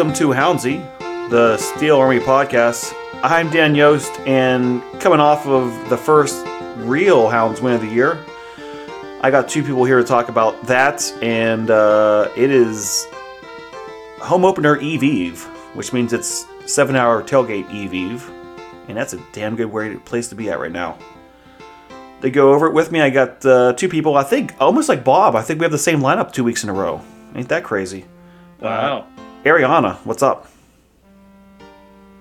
welcome to Houndsy, the Steel Army podcast. I'm Dan Yost, and coming off of the first real Hounds win of the year, I got two people here to talk about that, and uh, it is home opener Eve Eve, which means it's seven hour tailgate Eve Eve, and that's a damn good way, place to be at right now. To go over it with me, I got uh, two people, I think almost like Bob. I think we have the same lineup two weeks in a row. Ain't that crazy? Wow. Ariana, what's up?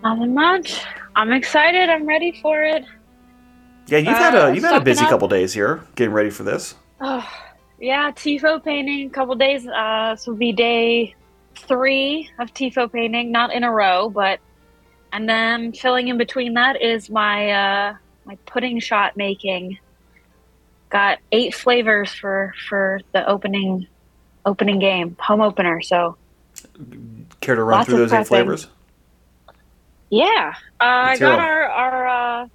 Nothing much. I'm excited. I'm ready for it. Yeah, you've had a Uh, you've had a busy up. couple days here getting ready for this. Oh, yeah, TIFO painting. A couple days. Uh, this will be day three of TIFO painting, not in a row, but and then filling in between that is my uh, my pudding shot making. Got eight flavors for for the opening opening game, home opener. So Care to run Lots through those eight flavors? Yeah, uh, I got our our uh,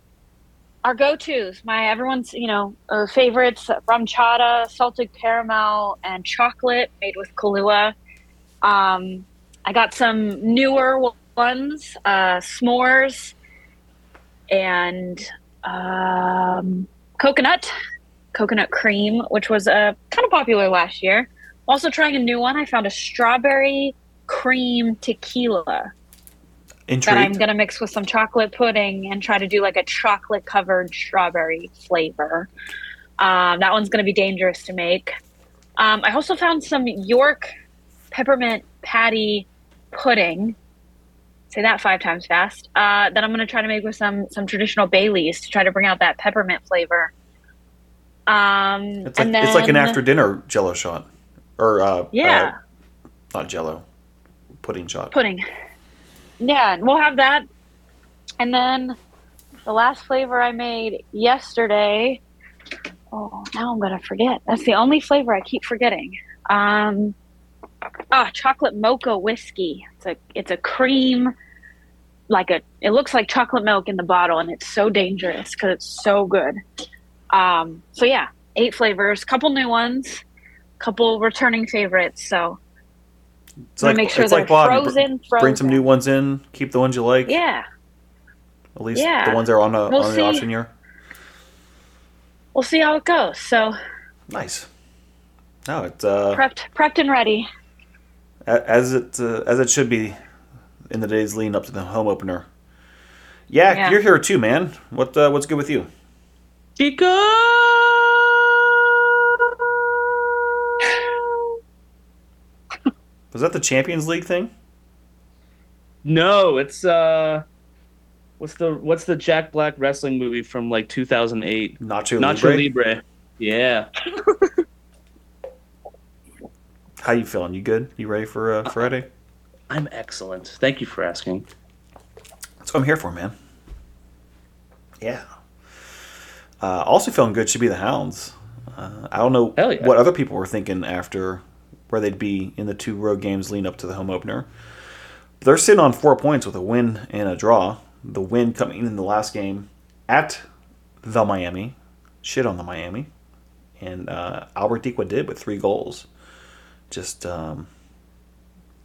our go tos. My everyone's you know uh, favorites: RumChata, salted caramel, and chocolate made with Kahlua. Um, I got some newer ones: uh, s'mores and um, coconut, coconut cream, which was uh, kind of popular last year. Also trying a new one. I found a strawberry cream tequila that I'm gonna mix with some chocolate pudding and try to do like a chocolate covered strawberry flavor. Um, that one's gonna be dangerous to make. Um, I also found some York peppermint patty pudding. Say that five times fast. Uh, that I'm gonna try to make with some some traditional Baileys to try to bring out that peppermint flavor. Um, It's like and then it's like an after dinner Jello shot, or uh, yeah. uh, not Jello, pudding shot. pudding. Yeah, we'll have that. And then the last flavor I made yesterday. Oh, now I'm gonna forget. That's the only flavor I keep forgetting. Um, ah, chocolate mocha whiskey. It's a it's a cream, like a. It looks like chocolate milk in the bottle, and it's so dangerous because it's so good. Um, so yeah, eight flavors, couple new ones, couple returning favorites. So It's like make sure it's they're like Bob. you br- frozen, frozen. Bring some new ones in. Keep the ones you like. Yeah. At least Yeah. the ones that are on the We'll on the see. option year. we'll see how it goes. So Nice. No, it's uh, prepped, prepped and ready. as it uh, as it should be in the days leading up to the home opener. Yeah, Yeah. you're here too, man. What uh, what's good with you? Was that the Champions League thing? No, it's uh, what's the what's the Jack Black wrestling movie from like 2008? Nacho, Nacho Libre. Libre. Yeah, How you feeling? You good? You ready for uh, Friday? I'm excellent. Thank you for asking. That's what I'm here for, man. Yeah. Uh, also feeling good should be the Hounds. Uh, I don't know yeah. what other people were thinking after where they'd be in the two road games leading up to the home opener. They're sitting on four points with a win and a draw. The win coming in the last game at the Miami. Shit on the Miami. And uh, Albert Dikwa did with three goals. Just um,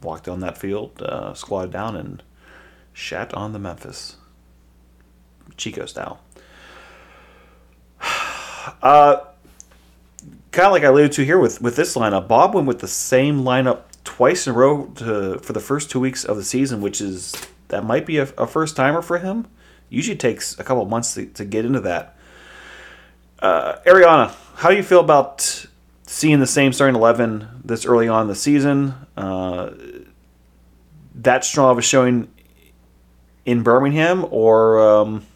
walked on that field, uh, squatted down, and shat on the Memphis. Chico style. Uh, kind of like I alluded to here with, with this lineup, Bob went with the same lineup twice in a row to, for the first two weeks of the season, which is that might be a, a first timer for him. Usually takes a couple months to, to get into that. Uh, Ariana, how do you feel about seeing the same starting eleven this early on in the season? Uh, that strong of a showing in Birmingham, or um,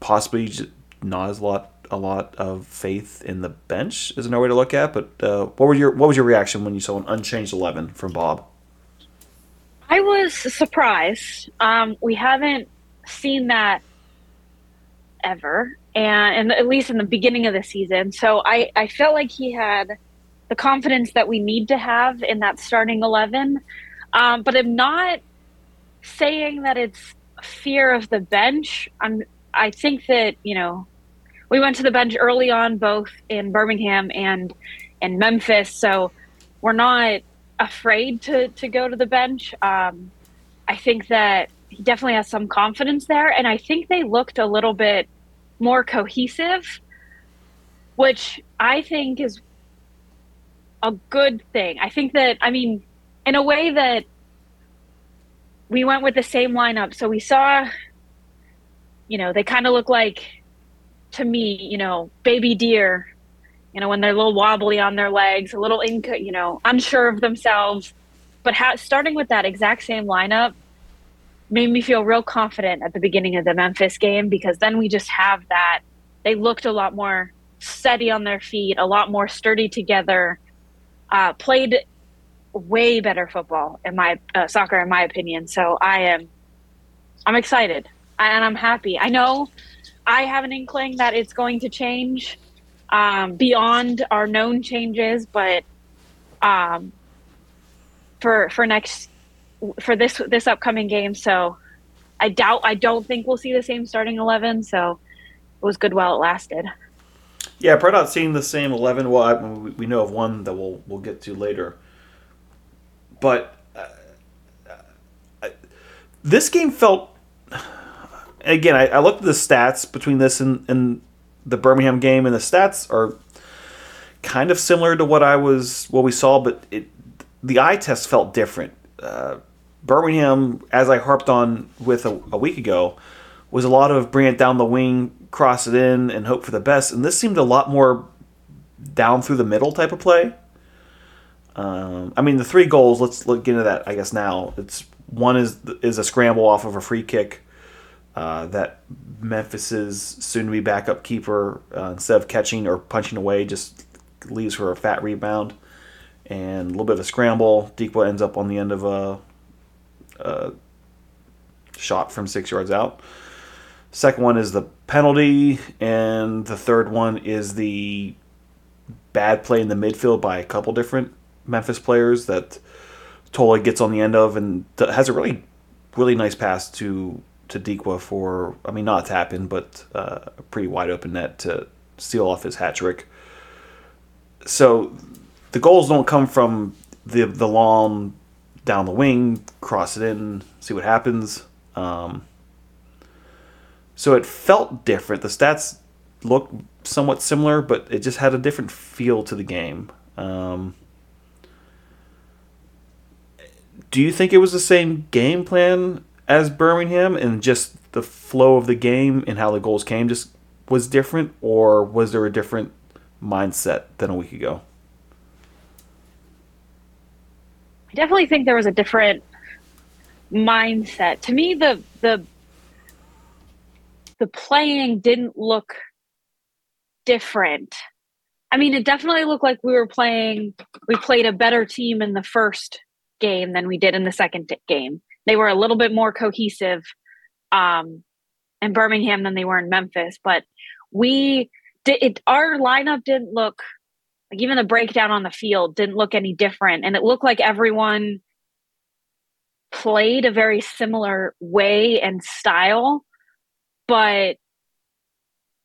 possibly not as lot a lot of faith in the bench is another way to look at. But uh, what were your what was your reaction when you saw an unchanged eleven from Bob? I was surprised. Um, we haven't seen that ever, and, and at least in the beginning of the season. So I, I felt like he had the confidence that we need to have in that starting eleven. Um, but I'm not saying that it's fear of the bench. I'm. I think that you know we went to the bench early on, both in Birmingham and in Memphis. So we're not afraid to to go to the bench. Um, I think that he definitely has some confidence there, and I think they looked a little bit more cohesive, which I think is a good thing. I think that I mean, in a way that we went with the same lineup, so we saw, you know, they kind of look like to me, you know, baby deer you know, when they're a little wobbly on their legs, a little, inc- you know, unsure of themselves. But ha- starting with that exact same lineup made me feel real confident at the beginning of the Memphis game because then we just have that. They looked a lot more steady on their feet, a lot more sturdy together, uh, played way better football in my uh, soccer, in my opinion. So I am, I'm excited and I'm happy. I know I have an inkling that it's going to change um, beyond our known changes, but um, for for next for this this upcoming game. So I doubt I don't think we'll see the same starting eleven. So it was good while it lasted. Yeah, probably not seeing the same eleven. Well, I, we know of one that we'll we'll get to later, but uh, I, this game felt. Again, I, I looked at the stats between this and, and the Birmingham game, and the stats are kind of similar to what I was what we saw, but it the eye test felt different. Uh, Birmingham, as I harped on with a, a, week ago, was a lot of bring it down the wing, cross it in, and hope for the best. And this seemed a lot more down through the middle type of play. Um, I mean, the three goals. Let's look into that. I guess now it's one is is a scramble off of a free kick uh, that Memphis's soon-to-be backup keeper, uh, instead of catching or punching away, just leaves for a fat rebound and a little bit of a scramble. Dikwa ends up on the end of a, a shot from six yards out. Second one is the penalty, and the third one is the bad play in the midfield by a couple different Memphis players that Tola gets on the end of and has a really, really nice pass to to Dikwa for, I mean, not a tap in, but uh, a pretty wide open net to seal off his hat trick. So the goals don't come from the the long down the wing, cross it in, see what happens. Um, so it felt different. The stats looked somewhat similar, but it just had a different feel to the game. Um, do you think it was the same game plan as Birmingham and just the flow of the game and how the goals came just was different, or was there a different mindset than a week ago? I definitely think there was a different mindset. To me, the the the playing didn't look different. I mean, it definitely looked like we were playing. We played a better team in the first game than we did in the second game. They were a little bit more cohesive um, in Birmingham than they were in Memphis. But we did it, our lineup didn't look like even the breakdown on the field didn't look any different, and it looked like everyone played a very similar way and style, but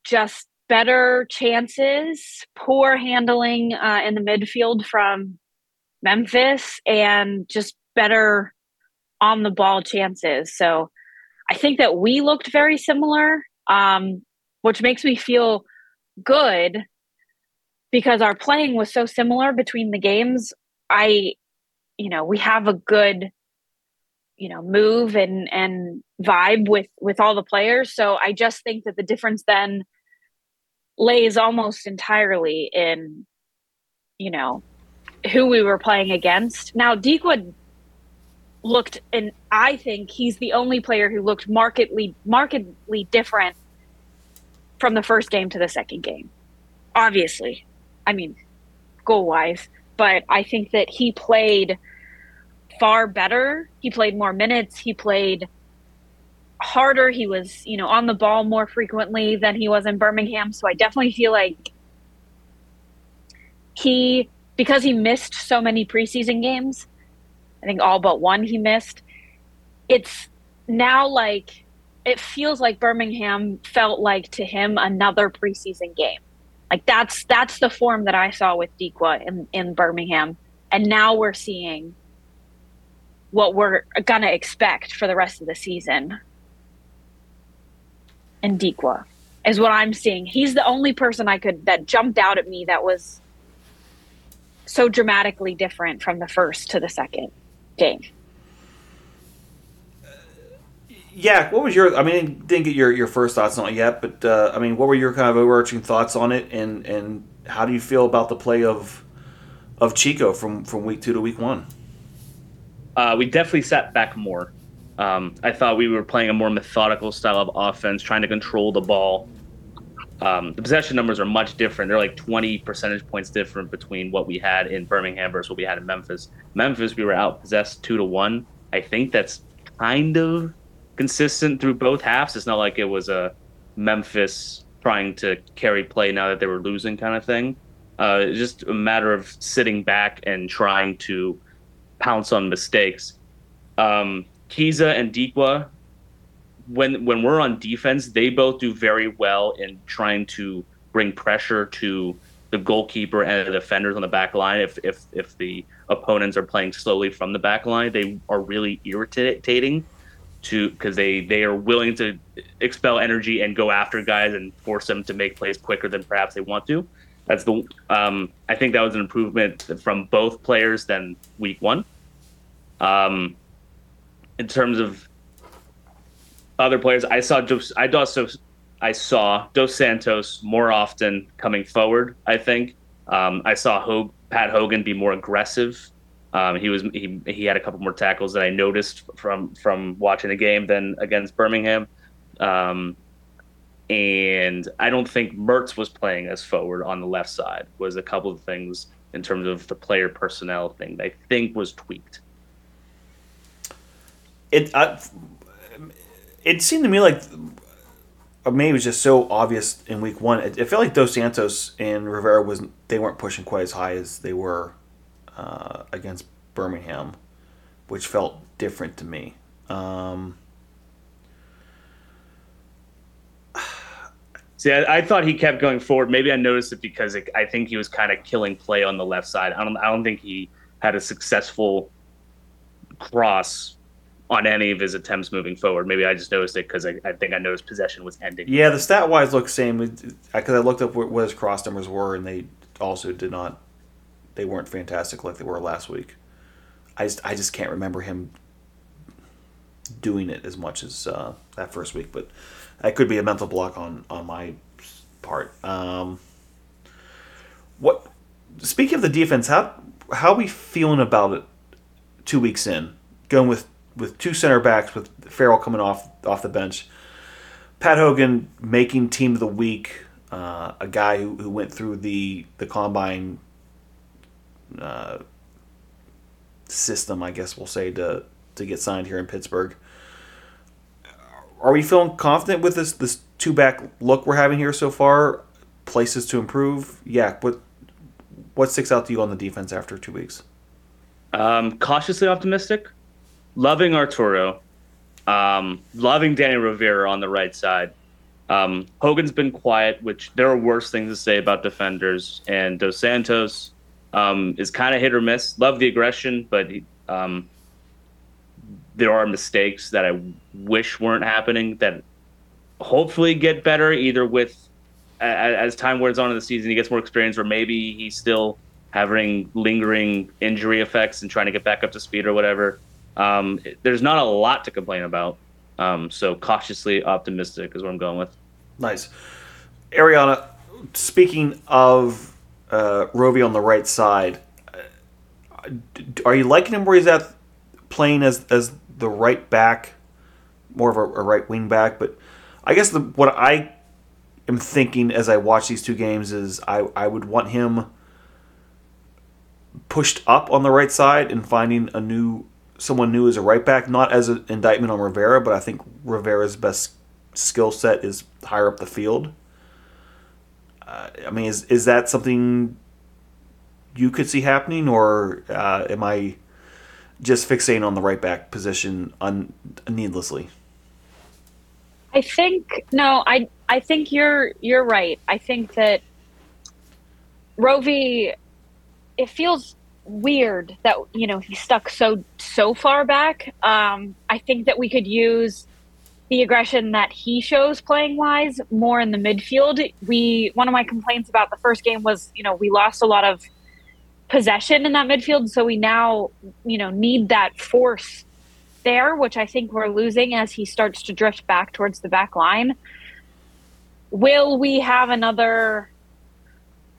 just better chances, poor handling uh, in the midfield from Memphis, and just better on the ball chances. So I think that we looked very similar, um, which makes me feel good because our playing was so similar between the games. I, you know, we have a good, you know, move and and vibe with with all the players. So I just think that the difference then lays almost entirely in, you know, who we were playing against. Now, Dikwa looked and I think he's the only player who looked markedly markedly different from the first game to the second game. Obviously. I mean, goal wise, but I think that he played far better. He played more minutes, he played harder, he was, you know, on the ball more frequently than he was in Birmingham, so I definitely feel like he because he missed so many preseason games, I think all but one he missed. It's now like it feels like Birmingham felt like to him another preseason game. Like that's that's the form that I saw with Dikwa in, in Birmingham. and now we're seeing what we're gonna expect for the rest of the season. And Dikwa is what I'm seeing. He's the only person I could that jumped out at me that was so dramatically different from the first to the second game. Yeah, what was your? I mean, didn't get your, your first thoughts on it yet, but uh, I mean, what were your kind of overarching thoughts on it, and and how do you feel about the play of of Chico from from week two to week one? Uh, we definitely sat back more. Um, I thought we were playing a more methodical style of offense, trying to control the ball. Um, the possession numbers are much different. They're like 20 percentage points different between what we had in Birmingham versus what we had in Memphis. Memphis, we were out possessed two to one. I think that's kind of consistent through both halves. It's not like it was a Memphis trying to carry play now that they were losing kind of thing. Uh, it's just a matter of sitting back and trying to pounce on mistakes. Um, Kizza and Dikwa, when when we're on defense, they both do very well in trying to bring pressure to the goalkeeper and the defenders on the back line. If if if the opponents are playing slowly from the back line, they are really irritating to because they they are willing to expel energy and go after guys and force them to make plays quicker than perhaps they want to. That's the um, I think that was an improvement from both players than week one. Um, in terms of other players, I saw Dos, I saw I saw Dos Santos more often coming forward. I think um, I saw Hog, Pat Hogan be more aggressive um, he was he, he had a couple more tackles that I noticed from from watching the game than against Birmingham. Um, and I don't think Mertz was playing as forward on the left side. Was a couple of things in terms of the player personnel thing I think was tweaked. It uh, it seemed to me like maybe it was just so obvious in week one. It, it felt like Dos Santos and Rivera was they weren't pushing quite as high as they were uh, against Birmingham, which felt different to me. Um, See, I, I, thought he kept going forward. Maybe I noticed it because it, I think he was kind of killing play on the left side. I don't. I don't think he had a successful cross on any of his attempts moving forward. Maybe I just noticed it because I, I, think I noticed possession was ending. Yeah, the stat wise look same because I looked up what his cross numbers were, and they also did not they weren't fantastic like they were last week. I just I just can't remember him doing it as much as uh, that first week, but that could be a mental block on on my part. Um, what speaking of the defense, how how are we feeling about it? Two weeks in, going with with two center backs, with Farrell coming off off the bench, Pat Hogan making team of the week, uh, a guy who, who went through the the combine uh, system, I guess we'll say, to to get signed here in Pittsburgh. Are we feeling confident with this this two back look we're having here so far? Places to improve? Yeah. What what sticks out to you on the defense after two weeks? Um, cautiously optimistic. Loving Arturo. Um, loving Danny Rivera on the right side. Um, Hogan's been quiet, which there are worse things to say about defenders. And Dos Santos, um, is kind of hit or miss. Love the aggression, but um, there are mistakes that I wish weren't happening that hopefully get better either with as time wears on in the season, he gets more experience, or maybe he's still having lingering injury effects and trying to get back up to speed or whatever. Um, there's not a lot to complain about. Um, so cautiously optimistic is what I'm going with. Nice. Ariana, speaking of uh, Rovi on the right side. Uh, are you liking him where he's at playing as as the right back, more of a, a right wing back? But I guess the, what I am thinking as I watch these two games is I, I would want him pushed up on the right side and finding a new someone new as a right back, not as an indictment on Rivera, but I think Rivera's best skill set is higher up the field. Uh, I mean, is is that something you could see happening, or uh, am I just fixating on the right back position un- needlessly? I think no, I I think you're you're right. I think that Rovi, it feels weird that you know he stuck so so far back. Um, I think that we could use the aggression that he shows playing wise more in the midfield. We one of my complaints about the first game was you know we lost a lot of possession in that midfield, so we now you know need that force there, which I think we're losing as he starts to drift back towards the back line. Will we have another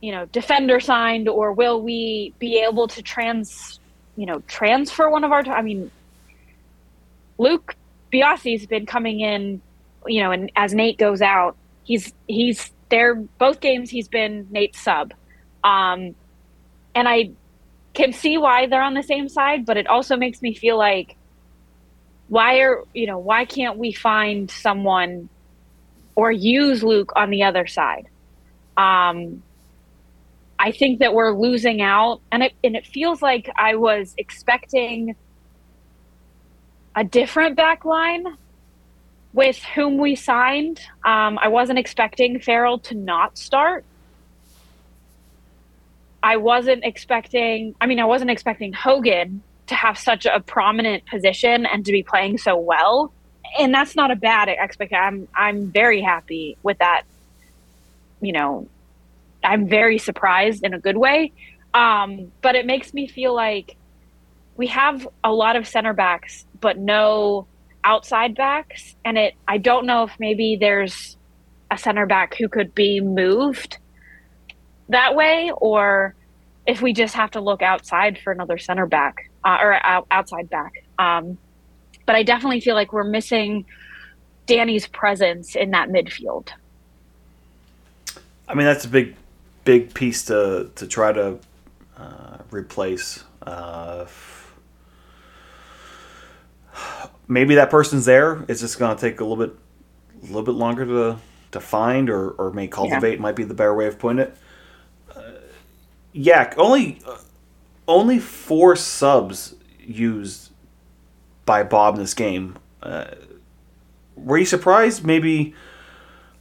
you know defender signed or will we be able to trans you know transfer one of our i mean luke biasi's been coming in you know and as nate goes out he's he's there both games he's been nate's sub. Um and i can see why they're on the same side but it also makes me feel like why are you know why can't we find someone or use luke on the other side? Um I think that we're losing out, and it and it feels like I was expecting a different back line with whom we signed. Um, I wasn't expecting Farrell to not start. I wasn't expecting. I mean, I wasn't expecting Hogan to have such a prominent position and to be playing so well. And that's not a bad expectation. I'm I'm very happy with that. You know, I'm very surprised in a good way. Um, but it makes me feel like we have a lot of center backs, but no outside backs. And it, I don't know if maybe there's a center back who could be moved that way, or if we just have to look outside for another center back uh, or out, outside back. Um, but I definitely feel like we're missing Danny's presence in that midfield. I mean, that's a big big piece to to try to uh, replace. Uh, maybe that person's there. It's just going to take a little bit a little bit longer to to find or or may cultivate yeah. might be the better way of putting it. Uh, yeah, only uh, only four subs used by Bob in this game. Uh, were you surprised? Maybe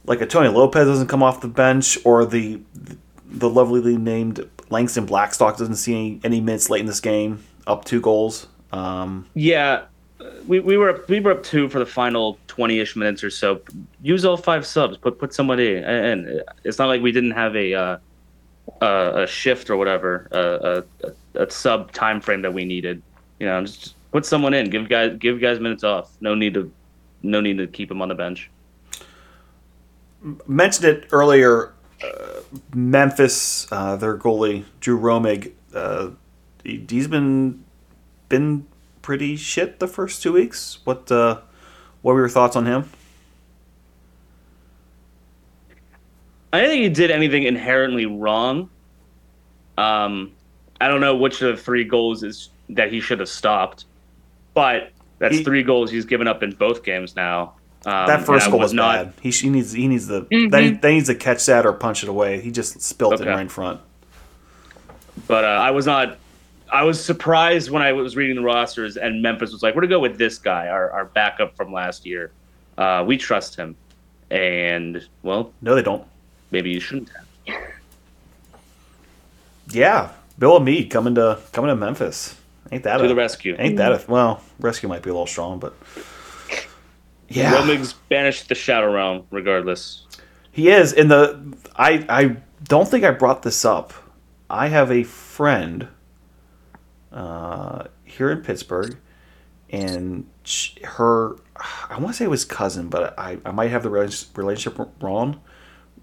like a Tony Lopez doesn't come off the bench, or the the lovely named Langston Blackstock doesn't see any, any minutes late in this game, up two goals. Um, yeah, we, we were up, we were up two for the final twenty ish minutes or so. Use all five subs. Put put somebody in. and it's not like we didn't have a uh, a, a shift or whatever a, a, a, sub time frame that we needed. You know, just put someone in. Give guys give guys minutes off. No need to no need to keep them on the bench. Mentioned it earlier uh, Memphis, uh, their goalie Drew Romig, uh, he's been been pretty shit the first two weeks. What uh, what were your thoughts on him? I don't think he did anything inherently wrong. Um, I don't know which of the three goals is that he should have stopped, but that's he, three goals he's given up in both games now. Um, that first goal was, was not, bad. He, he, needs he needs the mm-hmm. that, needs to catch that or punch it away. He just spilled okay. it right in front. But uh, I was not. I was surprised when I was reading the rosters and Memphis was like, "We're going to go with this guy, our, our backup from last year. Uh, we trust him." And well, no, they don't. Maybe you shouldn't have. Yeah, Bill Hamid coming to coming to Memphis. Ain't that to a, the rescue? Ain't that a, well? Rescue might be a little strong, but yeah, Romig's banished the Shadow Realm, regardless. He is in the. I I don't think I brought this up. I have a friend uh, here in Pittsburgh, and she, her. I want to say it was cousin, but I, I might have the relationship wrong.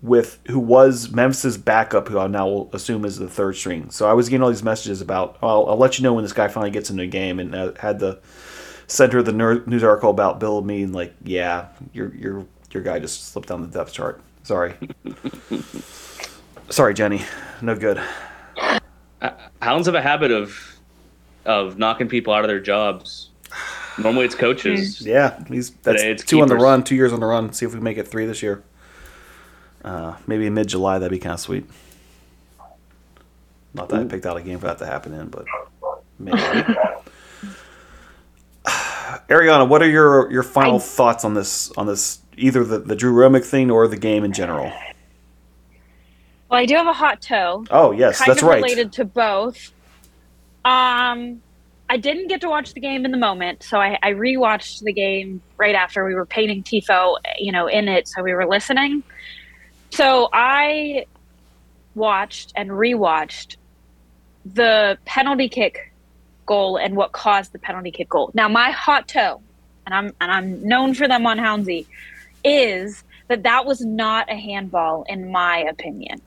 With who was Memphis's backup, who I now will assume is the third string. So I was getting all these messages about, oh, I'll, I'll let you know when this guy finally gets into a game, and uh, had the center of the news article about Bill Me and like, yeah, your your your guy just slipped down the depth chart. Sorry, sorry, Jenny, no good. Uh, hounds have a habit of of knocking people out of their jobs. Normally, it's coaches. Yeah, he's that's two keepers. on the run, two years on the run. See if we make it three this year. Uh, maybe in mid July, that'd be kind of sweet. Not that Ooh. I picked out a game for that to happen in, but maybe. Ariana, what are your your final I, thoughts on this on this either the, the Drew Romig thing or the game in general? Well, I do have a hot toe. Oh yes, kind that's of right. Related to both. Um, I didn't get to watch the game in the moment, so I, I rewatched the game right after we were painting tifo, you know, in it, so we were listening. So I watched and rewatched the penalty kick goal and what caused the penalty kick goal. Now, my hot toe, and I'm and I'm known for them on Houndsy, is that that was not a handball in my opinion.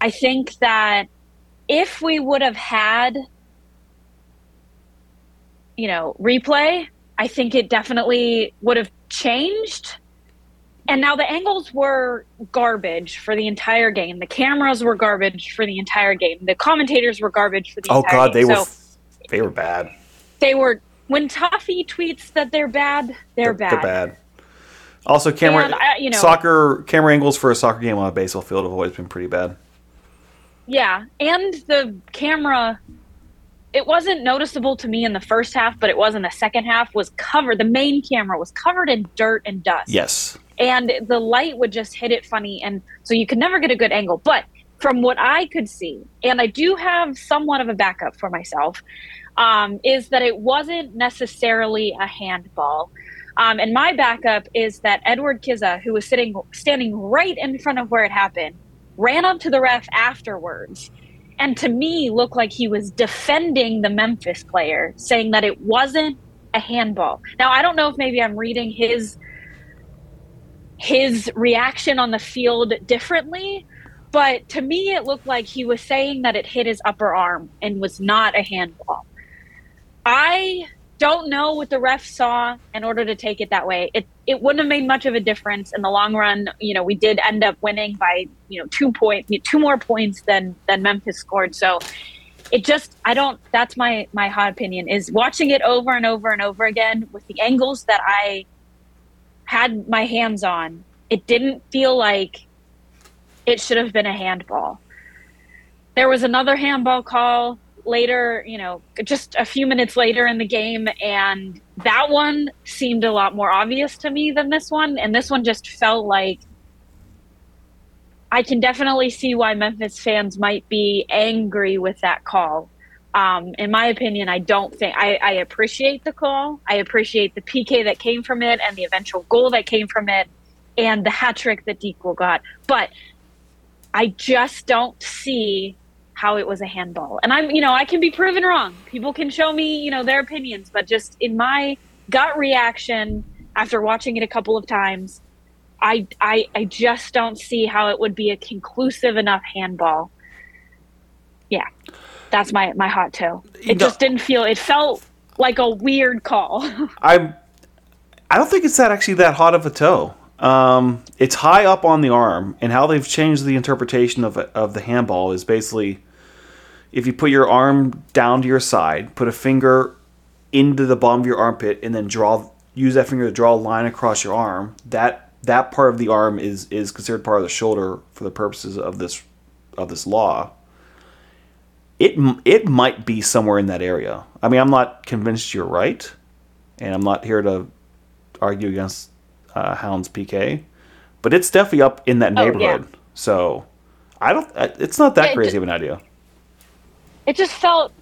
I think that if we would have had you know, replay, I think it definitely would have changed. And now the angles were garbage for the entire game. The cameras were garbage for the entire game. The commentators were garbage for the oh entire god, game. they so were they were bad. they were when Toffee tweets that they're bad, they're, bad. They're bad. Also, camera And I- you know- soccer camera angles for a soccer game on a baseball field have always been pretty bad. Yeah, and the camera it wasn't noticeable to me in the first half, but it was in the second half was covered the main camera was covered in dirt and dust. Yes. and the light would just hit it funny and so you could never get a good angle but from what i could see and i do have somewhat of a backup for myself um, is that it wasn't necessarily a handball um, and my backup is that edward Kizza, who was sitting standing right in front of where it happened ran up to the ref afterwards and to me looked like he was defending the memphis player saying that it wasn't a handball now i don't know if maybe i'm reading his his reaction on the field differently. But to me, it looked like he was saying that it hit his upper arm and was not a handball. I don't know what the ref saw in order to take it that way. It it wouldn't have made much of a difference in the long run. You know, we did end up winning by you know two point two more points than than Memphis scored. So it just I don't. That's my my hot opinion is watching it over and over and over again with the angles that I had my hands on. It didn't feel like it should have been a handball. There was another handball call later, you know, just a few minutes later in the game, and that one seemed a lot more obvious to me than this one. And this one just felt like I can definitely see why Memphis fans might be angry with that call. Um, in my opinion, I don't think I, I appreciate the call. I appreciate the PK that came from it and the eventual goal that came from it and the hat trick that Dequel got. But I just don't see how it was a handball. And I'm, you know, I can be proven wrong. People can show me, you know, their opinions, but just in my gut reaction after watching it a couple of times, I, I, I just don't see how it would be a conclusive enough handball. Yeah, that's my my hot toe. It know- just didn't feel. It felt like a weird call. I I don't think it's that actually that hot of a toe. Um, it's high up on the arm, and how they've changed the interpretation of of the handball is basically if you put your arm down to your side, put a finger into the bottom of your armpit, and then draw use that finger to draw a line across your arm. That that part of the arm is is considered part of the shoulder for the purposes of this of this law. It it might be somewhere in that area. I mean, I'm not convinced you're right, and I'm not here to argue against uh, Hound's PK, but it's definitely up in that Oh, yeah. neighborhood. So I don't. It's not that Yeah, crazy ju- of an idea. it just felt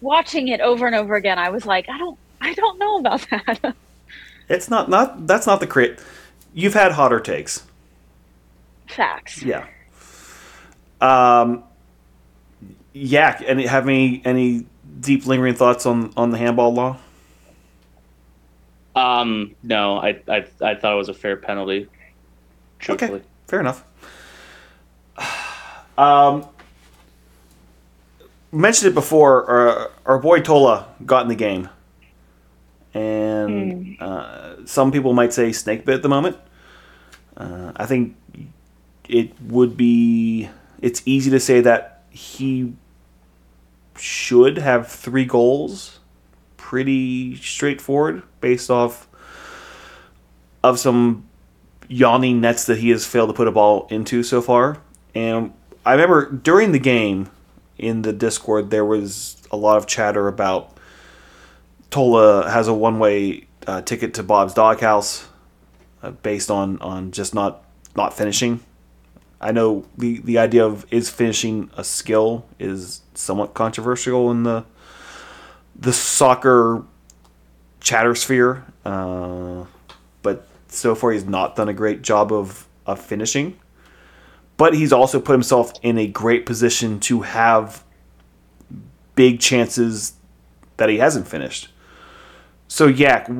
watching it over and over again. I was like, I don't, I don't know about that. It's not not that's not the crit. You've had hotter takes. Facts. Yeah. Um. Yak, any have any any deep lingering thoughts on on the handball law? Um, no, I, I I thought it was a fair penalty. Truthfully. Okay, fair enough. Um, mentioned it before. Uh, our boy Tola got in the game, and uh, some people might say snake bit at the moment. Uh, I think it would be. It's easy to say that he should have three goals. Pretty straightforward, based off of some yawning nets that he has failed to put a ball into so far. And I remember during the game in the Discord, there was a lot of chatter about Tola has a one way uh, ticket to Bob's Doghouse uh, based on, on just not not finishing. I know the the idea of is finishing a skill is somewhat controversial in the the soccer chatter sphere, uh, but so far he's not done a great job of of finishing. But he's also put himself in a great position to have big chances that he hasn't finished. So, Yak,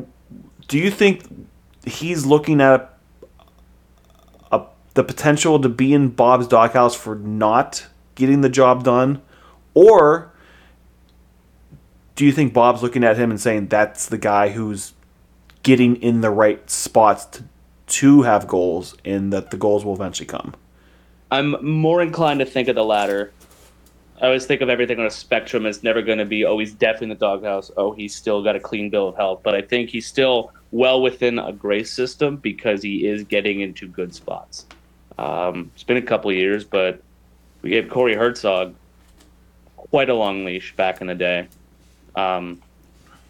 do you think he's looking at a, the potential to be in Bob's doghouse for not getting the job done? Or do you think Bob's looking at him and saying that's the guy who's getting in the right spots to, to have goals and that the goals will eventually come? I'm more inclined to think of the latter. I always think of everything on a spectrum as never going to be, oh, he's definitely in the doghouse. Oh, he's still got a clean bill of health. But I think he's still well within a grace system because he is getting into good spots. Um, it's been a couple years, but we gave Corey Hertzog quite a long leash back in the day. Um,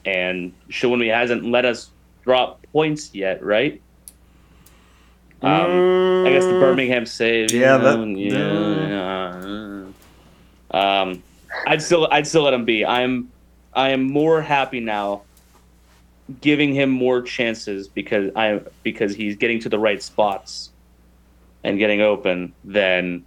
and Showunmi hasn't let us drop points yet, right? Um, I guess the Mm. Birmingham save. Yeah, know, that- yeah, yeah. Um, I'd still, I'd still let him be. I'm, I am more happy now, giving him more chances because I because he's getting to the right spots, and getting open than,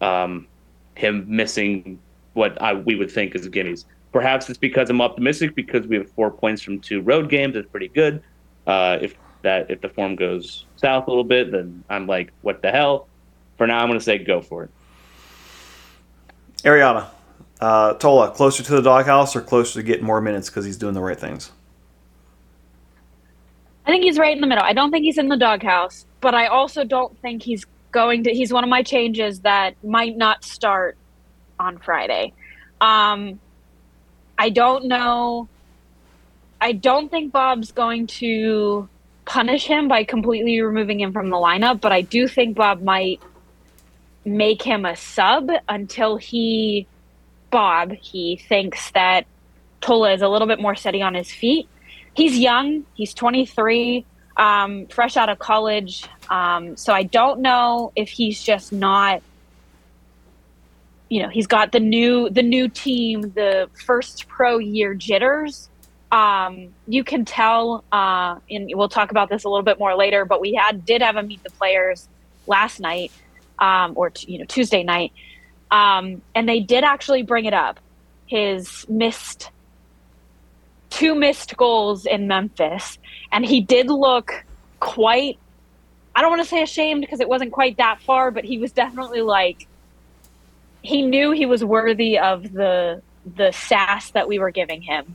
um, him missing what I we would think is gimmies. Perhaps it's because I'm optimistic because we have four points from two road games. It's pretty good. Uh, if that if the form goes south a little bit, then I'm like, what the hell? For now, I'm going to say go for it. Ariana, uh, Tola, closer to the doghouse or closer to getting more minutes because he's doing the right things? I think he's right in the middle. I don't think he's in the doghouse, but I also don't think he's going to. He's one of my changes that might not start on Friday. Um, I don't know. I don't think Bob's going to punish him by completely removing him from the lineup, but I do think Bob might make him a sub until he, Bob, he thinks that Tola is a little bit more steady on his feet he's young. He's 23, um, fresh out of college. Um, so I don't know if he's just not. You know, he's got the new the new team, the first pro year jitters. Um, you can tell, uh, and we'll talk about this a little bit more later. But we had did have a meet the players last night, um, or t- you know Tuesday night, um, and they did actually bring it up. His missed two missed goals in Memphis, and he did look quite. I don't want to say ashamed because it wasn't quite that far, but he was definitely like he knew he was worthy of the the sass that we were giving him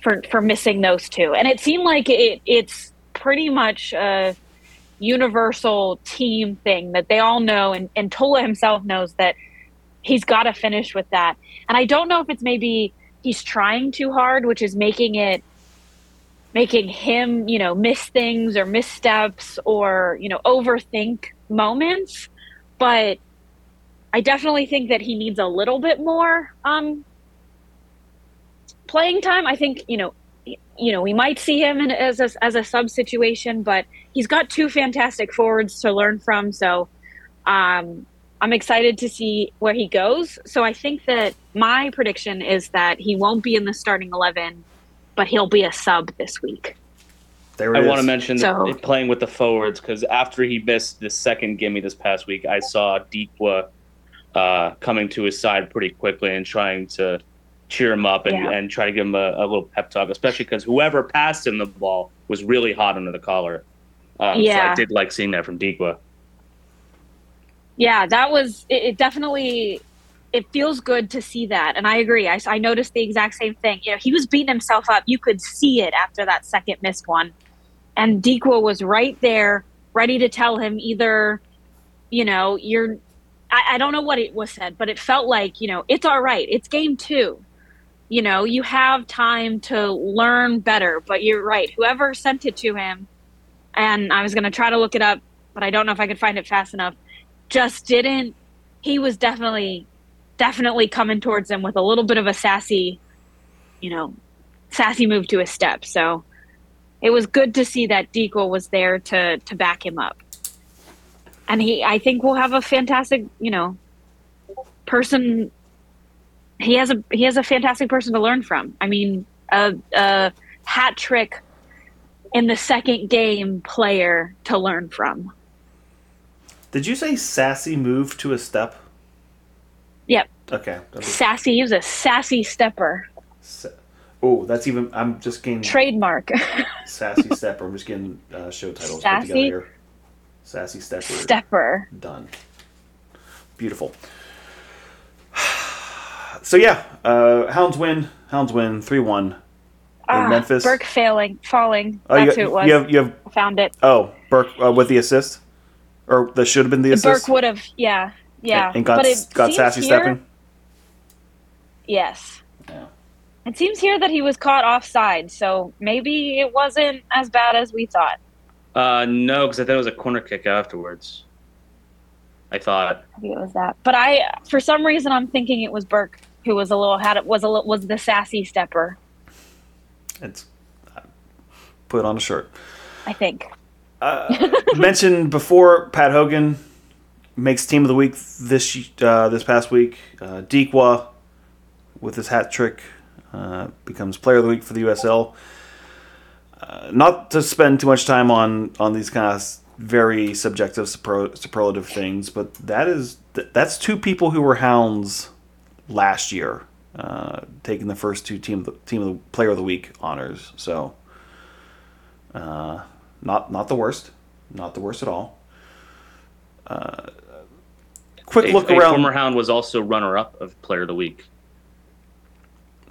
for for missing those two, and it seemed like it it's pretty much a universal team thing that they all know, and, and Tola himself knows that he's got to finish with that, and I don't know if it's maybe he's trying too hard, which is making it making him, you know, miss things or missteps or, you know, overthink moments. But I definitely think that he needs a little bit more um playing time. I think, you know, you know, we might see him in, as a, as a sub situation, but he's got two fantastic forwards to learn from. So, um, I'm excited to see where he goes. So I think that my prediction is that he won't be in the starting 11, but he'll be a sub this week. There I it want to mention So- playing with the forwards because after he missed the second gimme this past week, I saw Dikwa uh, coming to his side pretty quickly and trying to cheer him up and, Yeah. and try to give him a, a little pep talk, especially because whoever passed him the ball was really hot under the collar. Um, So I did like seeing that from Dikwa. Yeah, that was it, it definitely it feels good to see that. And I agree. I, I noticed the exact same thing. You know, he was beating himself up. You could see it after that second missed one. And Dikwa was right there, ready to tell him either, you know, you're I, I don't know what it was said, but it felt like, you know, it's all right. It's game two. You know, you have time to learn better, but you're right. Whoever sent it to him, and I was going to try to look it up, but I don't know if I could find it fast enough, just didn't. He was definitely, definitely coming towards him with a little bit of a sassy, you know, sassy move to his step. So it was good to see that Deco was there to to back him up. And he, I think, will have a fantastic, you know, person. He has a he has a fantastic person to learn from. I mean, a, a hat trick in the second game player to learn from. Did you say sassy move to a step? Yep. Okay. Sassy. He was a sassy stepper. sa- oh, that's even. I'm just getting Trademark. sassy stepper. I'm just getting uh, show titles put together here. Sassy stepper. stepper. Done. Beautiful. So yeah, uh, Hounds win. Hounds win three one. Ah, Memphis? Burke failing, falling. Oh, That's you, who it was. you have you have I found it. oh Burke uh, with the assist, or that should have been the assist. Burke would have, yeah, yeah. and got but got sassy here- stepping. Yes. Yeah. It seems here that he was caught offside, so maybe it wasn't as bad as we thought. Uh, no, because I thought it was a corner kick afterwards. I thought. Maybe it was that. But I, for some reason, I'm thinking it was Burke who was a little had it was a little, was the sassy stepper. It's uh, put on a shirt. I think. Uh, mentioned before, Pat Hogan makes team of the week this uh, this past week. Uh, Dikwa with his hat trick uh, becomes player of the week for the USL. Uh, not to spend too much time on on these kind of very subjective super, superlative things, but that is that's two people who were hounds last year, uh, taking the first two team of the team of the player of the week honors. So. Uh, not not the worst, not the worst at all. Uh, quick A, look a around. former Hound was also runner-up of Player of the Week.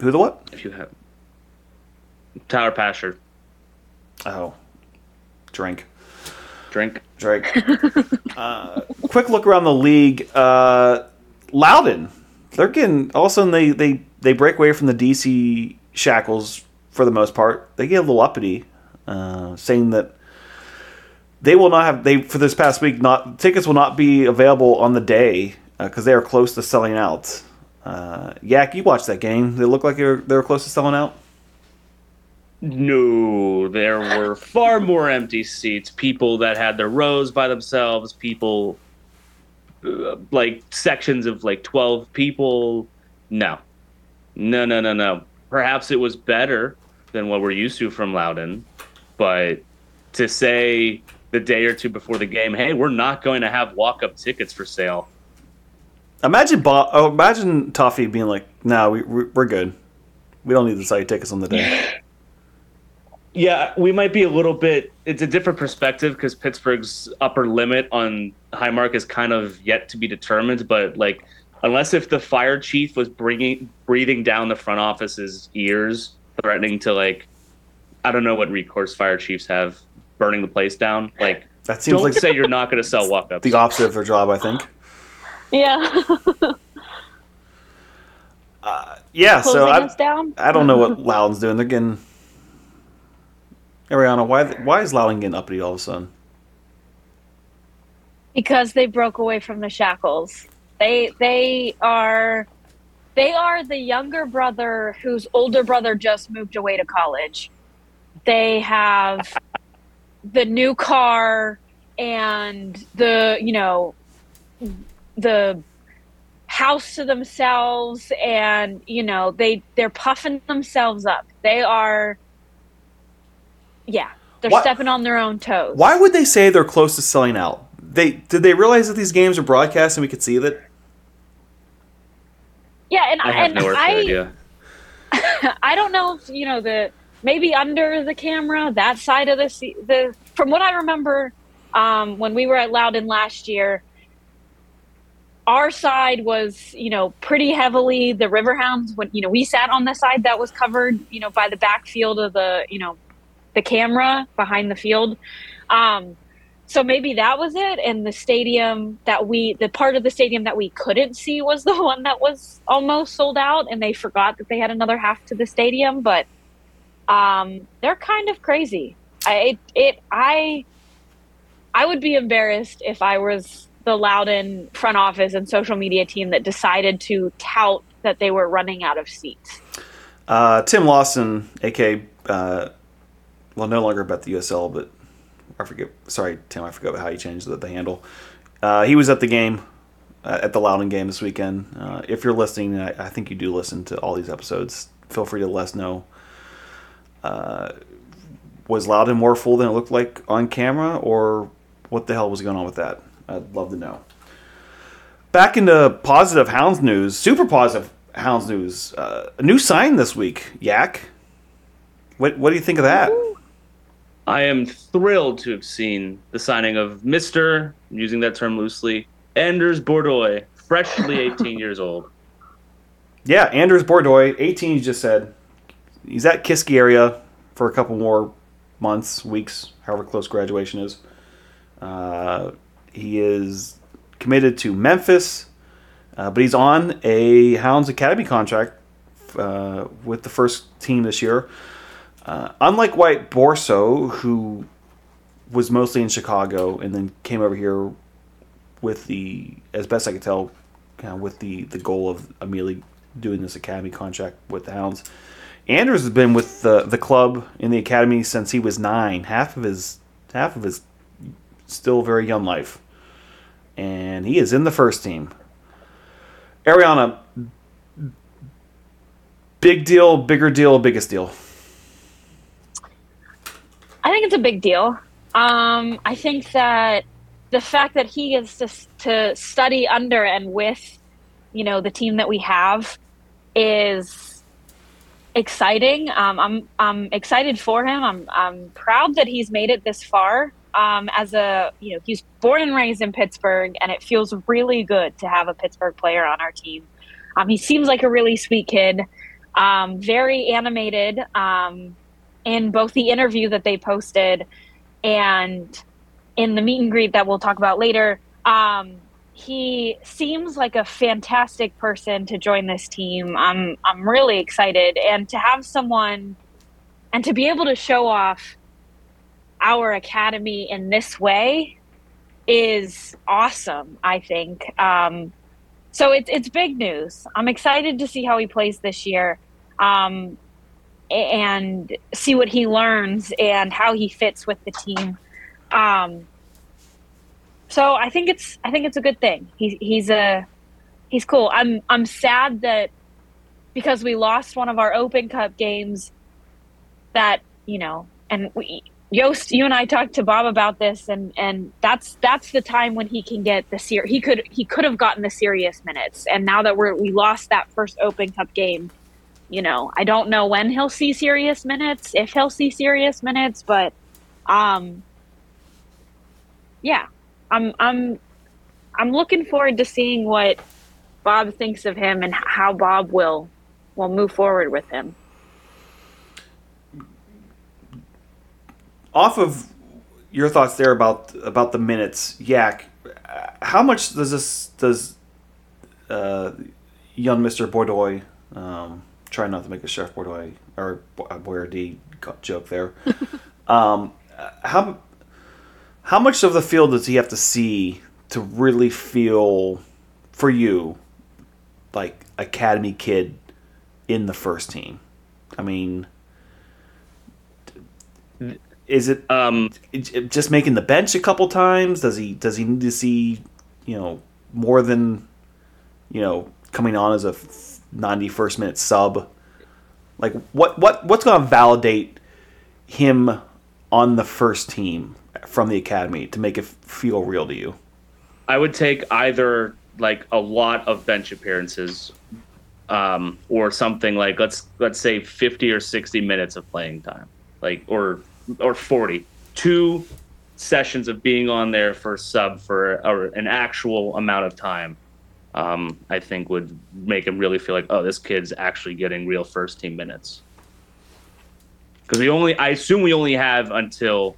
Who the what? If you have Tyler Pasher, Oh, drink, drink. Drink. uh, quick look around the league. Uh, Loudoun, they're getting. All of a sudden, they they they break away from the DC shackles for the most part. They get a little uppity, uh, saying that they will not have they for this past week. Not tickets will not be available on the day because they are close to selling out. Uh, Yak, you watched that game. They look like they were, they were close to selling out. No, there were far more empty seats. People that had their rows by themselves. People uh, like sections of like twelve people. No, no, no, no, no. Perhaps it was better than what we're used to from Loudoun, but to say the day or two before the game, hey, we're not going to have walk-up tickets for sale. Imagine Bob. Oh, imagine Tuffy being like, "No, we, we we're good. We don't need to sell you tickets on the day." Yeah, we might be a little bit. It's a different perspective because Pittsburgh's upper limit on high mark is kind of yet to be determined. But like, unless if the fire chief was bringing breathing down the front office's ears, threatening to like, I don't know what recourse fire chiefs have, burning the place down. Like, That seems don't like say you're not going to sell walk-ups. the opposite of their job. I think. Yeah. Uh, yeah. Closing So I, us down. I don't know what Loudoun's doing. They're getting. Ariana, why why is Loudoun getting uppity all of a sudden? because they broke away from the shackles. They they are they are the younger brother whose older brother just moved away to college. They have the new car and the you know the house to themselves and you know they they're puffing themselves up. They are yeah, they're Why- stepping on their own toes. Why would they say they're close to selling out? They did they realize that these games are broadcast and we could see that? Yeah, and I have and no earthly I idea. I don't know if you know the maybe under the camera that side of the se- the from what I remember um, when we were at Loudoun last year. Our side was, you know, pretty heavily the Riverhounds. When you know we sat on the side that was covered, you know, by the backfield of the, you know, the camera behind the field. Um, so maybe that was it. And the stadium that we, the part of the stadium that we couldn't see was the one that was almost sold out. And they forgot that they had another half to the stadium. But um, they're kind of crazy. I, it, it, I, I would be embarrassed if I was the Loudoun front office and social media team that decided to tout that they were running out of seats. Uh, Tim Lawson, aka uh, well, no longer about the USL, but I forget. Sorry, Tim, I forgot about how you changed the, the handle. Uh, he was at the game, uh, at the Loudoun game this weekend. Uh, if you're listening, I, I think you do listen to all these episodes. Feel free to let us know. Uh, was Loudoun more full than it looked like on camera, or what the hell was going on with that? I'd love to know. Back into positive Hounds news, super positive Hounds news. Uh, a new sign this week, Yak. What what do you think of that? I am thrilled to have seen the signing of Mr. I'm using that term loosely, Anders Bordoy, freshly 18 years old. Yeah, Anders Bordoy, 18, you just said. He's at Kiski area for a couple more months, weeks, however close graduation is. Uh, he is committed to Memphis, uh, but he's on a Hounds Academy contract uh, with the first team this year. Uh, unlike Wyatt Borso, who was mostly in Chicago and then came over here with the, as best I could tell, kind of with the, the goal of immediately doing this academy contract with the Hounds. Anders has been with the the club in the academy since he was nine, half of his half of his still very young life, and he is in the first team. Ariana, big deal, bigger deal, biggest deal. Think it's a big deal. Um, I think that the fact that he gets to, to study under and with, you know, the team that we have is exciting. Um, I'm I'm excited for him. I'm I'm proud that he's made it this far. Um, as a you know, he's born and raised in Pittsburgh, and it feels really good to have a Pittsburgh player on our team. Um, he seems like a really sweet kid, um, very animated. In both the interview that they posted and in the meet and greet that we'll talk about later. Um, he seems like a fantastic person to join this team. I'm I'm really excited and to have someone and to be able to show off our academy in this way is awesome. I think. Um, so it's it's big news. I'm excited to see how he plays this year. Um, and see what he learns and how he fits with the team. Um, so I think it's I think it's a good thing. He's he's a he's cool. I'm I'm sad that because we lost one of our Open Cup games that you know, and we Yost, you and I talked to Bob about this, and and that's that's the time when he can get the ser- he could he could have gotten the serious minutes, and now that we're we lost that first Open Cup game, you know, I don't know when he'll see serious minutes, if he'll see serious minutes, but um yeah. I'm I'm I'm looking forward to seeing what Bob thinks of him and how Bob will will move forward with him. Off of your thoughts there about about the minutes, Yak, how much does this does uh, young Mister Bordoy um, try not to make a Chef Bordeaux or Boyardee joke there. um, how how much of the field does he have to see to really feel for you like academy kid in the first team? I mean, is it um, just making the bench a couple times? Does he does he need to see you know more than you know coming on as a 91st minute sub? Like what what what's going to validate him on the first team from the academy to make it feel real to you? I would take either like a lot of bench appearances um, or something like let's let's say 50 or 60 minutes of playing time like or or 40 two sessions of being on there for sub for or an actual amount of time um, I think would make him really feel like, oh, this kid's actually getting real first team minutes. Because we only, I assume we only have until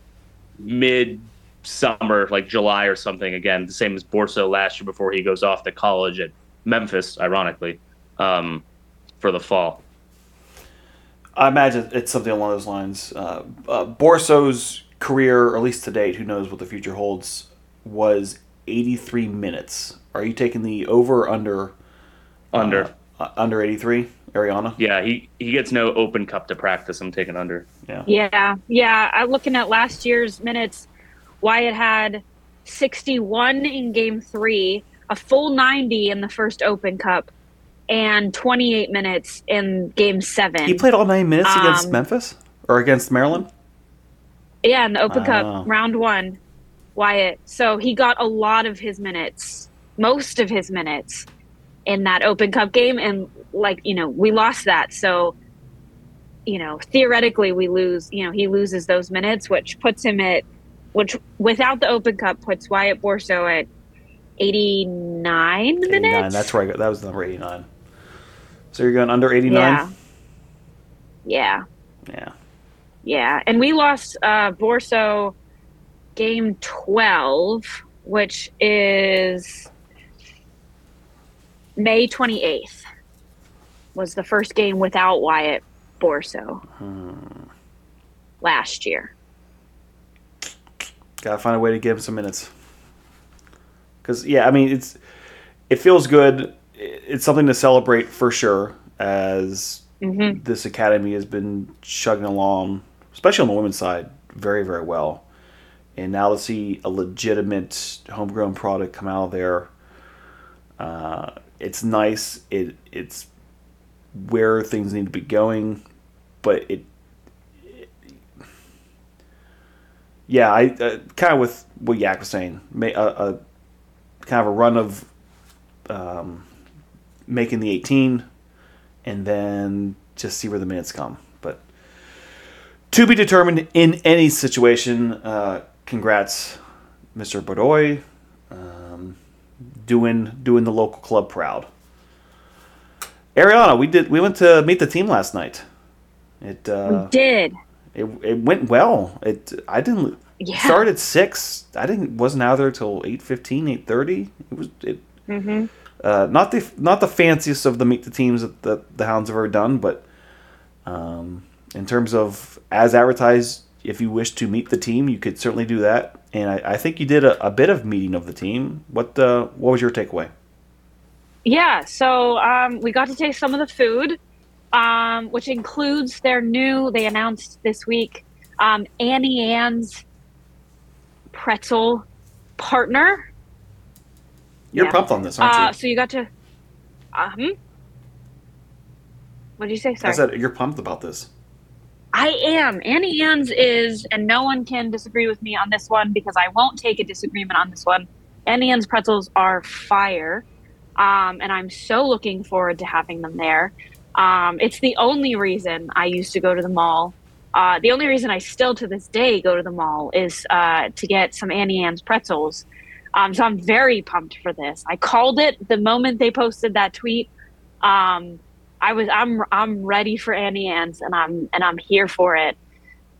mid summer, like July or something. Again, the same as Borso last year before he goes off to college at Memphis, ironically, um, for the fall. I imagine it's something along those lines. Uh, uh, Borso's career, at least to date, who knows what the future holds, was 83 minutes are you taking the over or under? Under. Uh, under 83, Ariana? Yeah, he, he gets no open cup to practice. I'm taking under. Yeah. Yeah. Yeah. I'm looking at last year's minutes. Wyatt had 61 in game three, a full 90 in the first Open Cup, and 28 minutes in game seven. He played all nine minutes against Um, Memphis or against Maryland. Yeah, in the Open Wow. Cup, round one, Wyatt. So he got a lot of his minutes, most of his minutes in that Open Cup game. And, like, you know, we lost that. So, you know, theoretically, we lose, you know, he loses those minutes, which puts him at, which without the Open Cup puts Wyatt Borso at 89 minutes. 89. That's where I got. That was number 89. So you're going under 89? Yeah. Yeah. Yeah. Yeah, and we lost uh, Borso game 12, which is May 28th, was the first game without Wyatt Borso last year. Gotta find a way to give him some minutes. Because yeah, I mean it's it feels good. It's something to celebrate for sure. As hmm this academy has been chugging along, especially on the women's side, very very well. And now to see a legitimate homegrown product come out of there, uh, it's nice. It it's where things need to be going, but it yeah, I uh, kind of with what Yak was saying, a, a kind of a run of um, making the 18, and then just see where the minutes come. But to be determined in any situation. Uh, congrats, Mr. Bordoy, um, doing doing the local club proud. Ariana, we did we went to meet the team last night. It uh, we did. it, it went well. It I didn't Yeah. start at six. I didn't wasn't out there till 8.15, 8.30. It was it Mm-hmm. uh, not the not the fanciest of the meet the teams that the, the Hounds have ever done, but um, in terms of as advertised, if you wish to meet the team, you could certainly do that. And I, I think you did a, a bit of meeting of the team. What uh, what was your takeaway? Yeah, so um, we got to taste some of the food, um, which includes their new, they announced this week, um, Auntie Anne's pretzel partner. You're Yeah. pumped on this, aren't Uh, you? so you got to. Uh, hmm? What did you say? I said you're pumped about this. I am. Auntie Anne's is, and no one can disagree with me on this one because I won't take a disagreement on this one. Auntie Anne's pretzels are fire, um, and I'm so looking forward to having them there. Um, it's the only reason I used to go to the mall. Uh, the only reason I still to this day go to the mall is uh, to get some Auntie Anne's pretzels. Um, so I'm very pumped for this. I called it the moment they posted that tweet. Um, I was I'm I'm ready for Auntie Anne's and I'm and I'm here for it.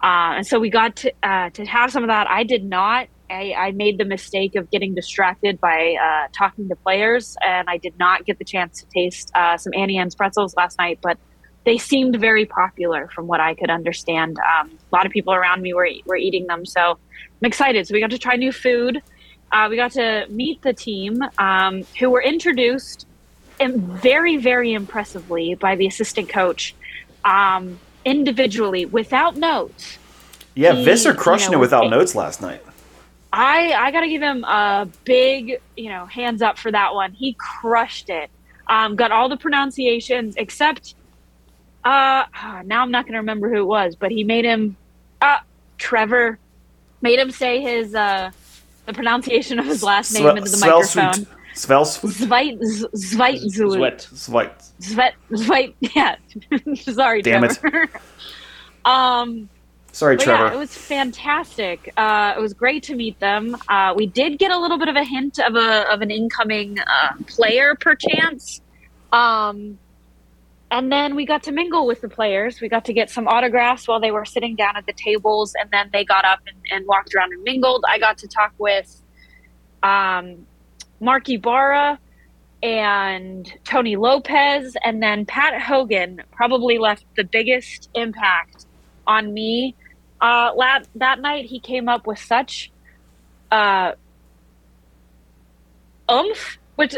Uh, and so we got to uh, to have some of that. I did not. I, I made the mistake of getting distracted by uh, talking to players, and I did not get the chance to taste uh, some Auntie Anne's pretzels last night. But they seemed very popular, from what I could understand. Um, a lot of people around me were were eating them, so I'm excited. So we got to try new food. Uh, we got to meet the team, um, who were introduced very, very impressively by the assistant coach um, individually without notes. Yeah, He- Visser you know, it without it- notes last night. I I got to give him a big, you know, hands up for that one. He crushed it. Um, got all the pronunciations except uh ah, now I'm not going to remember who it was, but he made him uh Trevor made him say his uh the pronunciation of his last name into the microphone. Svelsfoot. Zvite Zvite Sweat. Svite. Svet, Svet, yeah. Sorry, Damn it. Um, Sorry, Trevor. yeah, it was fantastic. Uh, it was great to meet them. Uh, we did get a little bit of a hint of a of an incoming uh, player, perchance. Um, and then we got to mingle with the players. We got to get some autographs while they were sitting down at the tables, and then they got up and, and walked around and mingled. I got to talk with um, Mark Ibarra and Tony Lopez, and then Pat Hogan probably left the biggest impact on me. Uh, that night, he came up with such uh, oomph, which,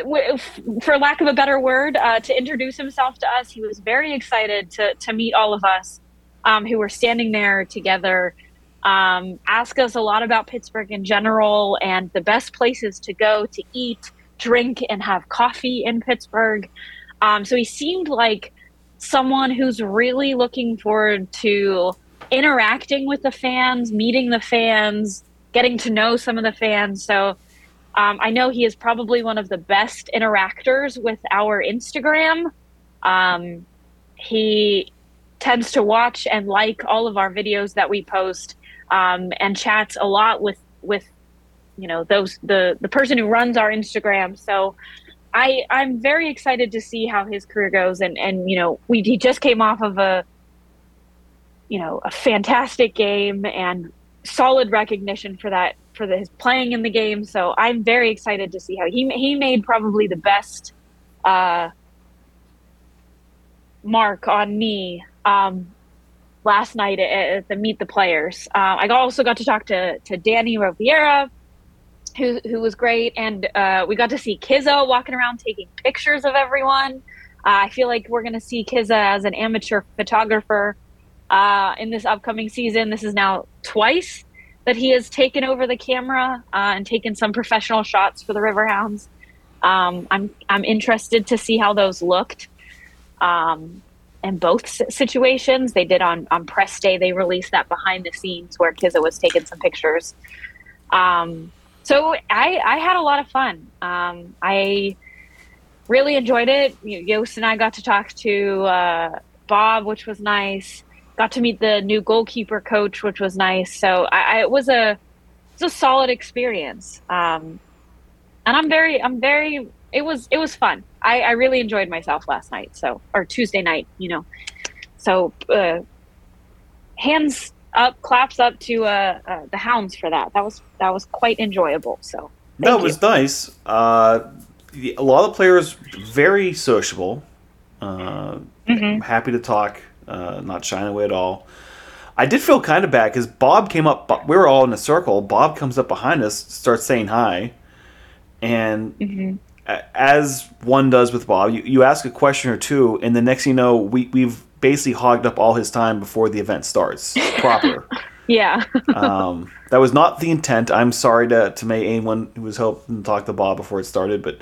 for lack of a better word, uh, to introduce himself to us. He was very excited to to meet all of us um, who were standing there together. Um, ask us a lot about Pittsburgh in general and the best places to go to eat, drink, and have coffee in Pittsburgh. Um, so he seemed like someone who's really looking forward to interacting with the fans, meeting the fans, getting to know some of the fans. So um, I know he is probably one of the best interactors with our Instagram. Um, he tends to watch and like all of our videos that we post um, and chats a lot with with you know those the the person who runs our Instagram. So I I'm very excited to see how his career goes and and you know we he just came off of a you know a fantastic game and solid recognition for that for the, his playing in the game. So I'm very excited to see how he he made probably the best uh, mark on me um, last night at, at, the Meet the Players. Uh, I also got to talk to to Danny Riviera, who who was great, and uh, we got to see Kizza walking around taking pictures of everyone. Uh, I feel like we're going to see Kizza as an amateur photographer uh, in this upcoming season. This is now twice that he has taken over the camera uh, and taken some professional shots for the Riverhounds. Um, I'm I'm interested to see how those looked. Um, in both situations, they did on on press day. They released that behind the scenes where Kizza was taking some pictures. Um, so I I had a lot of fun. Um, I really enjoyed it. Yost and I got to talk to uh, Bob, which was nice got to meet the new goalkeeper coach, which was nice. So I, I, it was a it was a solid experience. Um, and I'm very I'm very it was it was fun. I, I really enjoyed myself last night. So or Tuesday night, you know. So uh, hands up, claps up to uh, uh, the hounds for that. That was that was quite enjoyable. So that was nice. Uh, a lot of players very sociable. Uh, mm-hmm. Happy to talk uh, not shying away at all. I did feel kind of bad because Bob came up. We were all in a circle. Bob comes up behind us, starts saying hi, and mm-hmm. As one does with Bob, you, you ask a question or two, and the next thing you know, we we've basically hogged up all his time before the event starts proper. yeah. um, that was not the intent. I'm sorry to to make anyone who was hoping to talk to Bob before it started, but.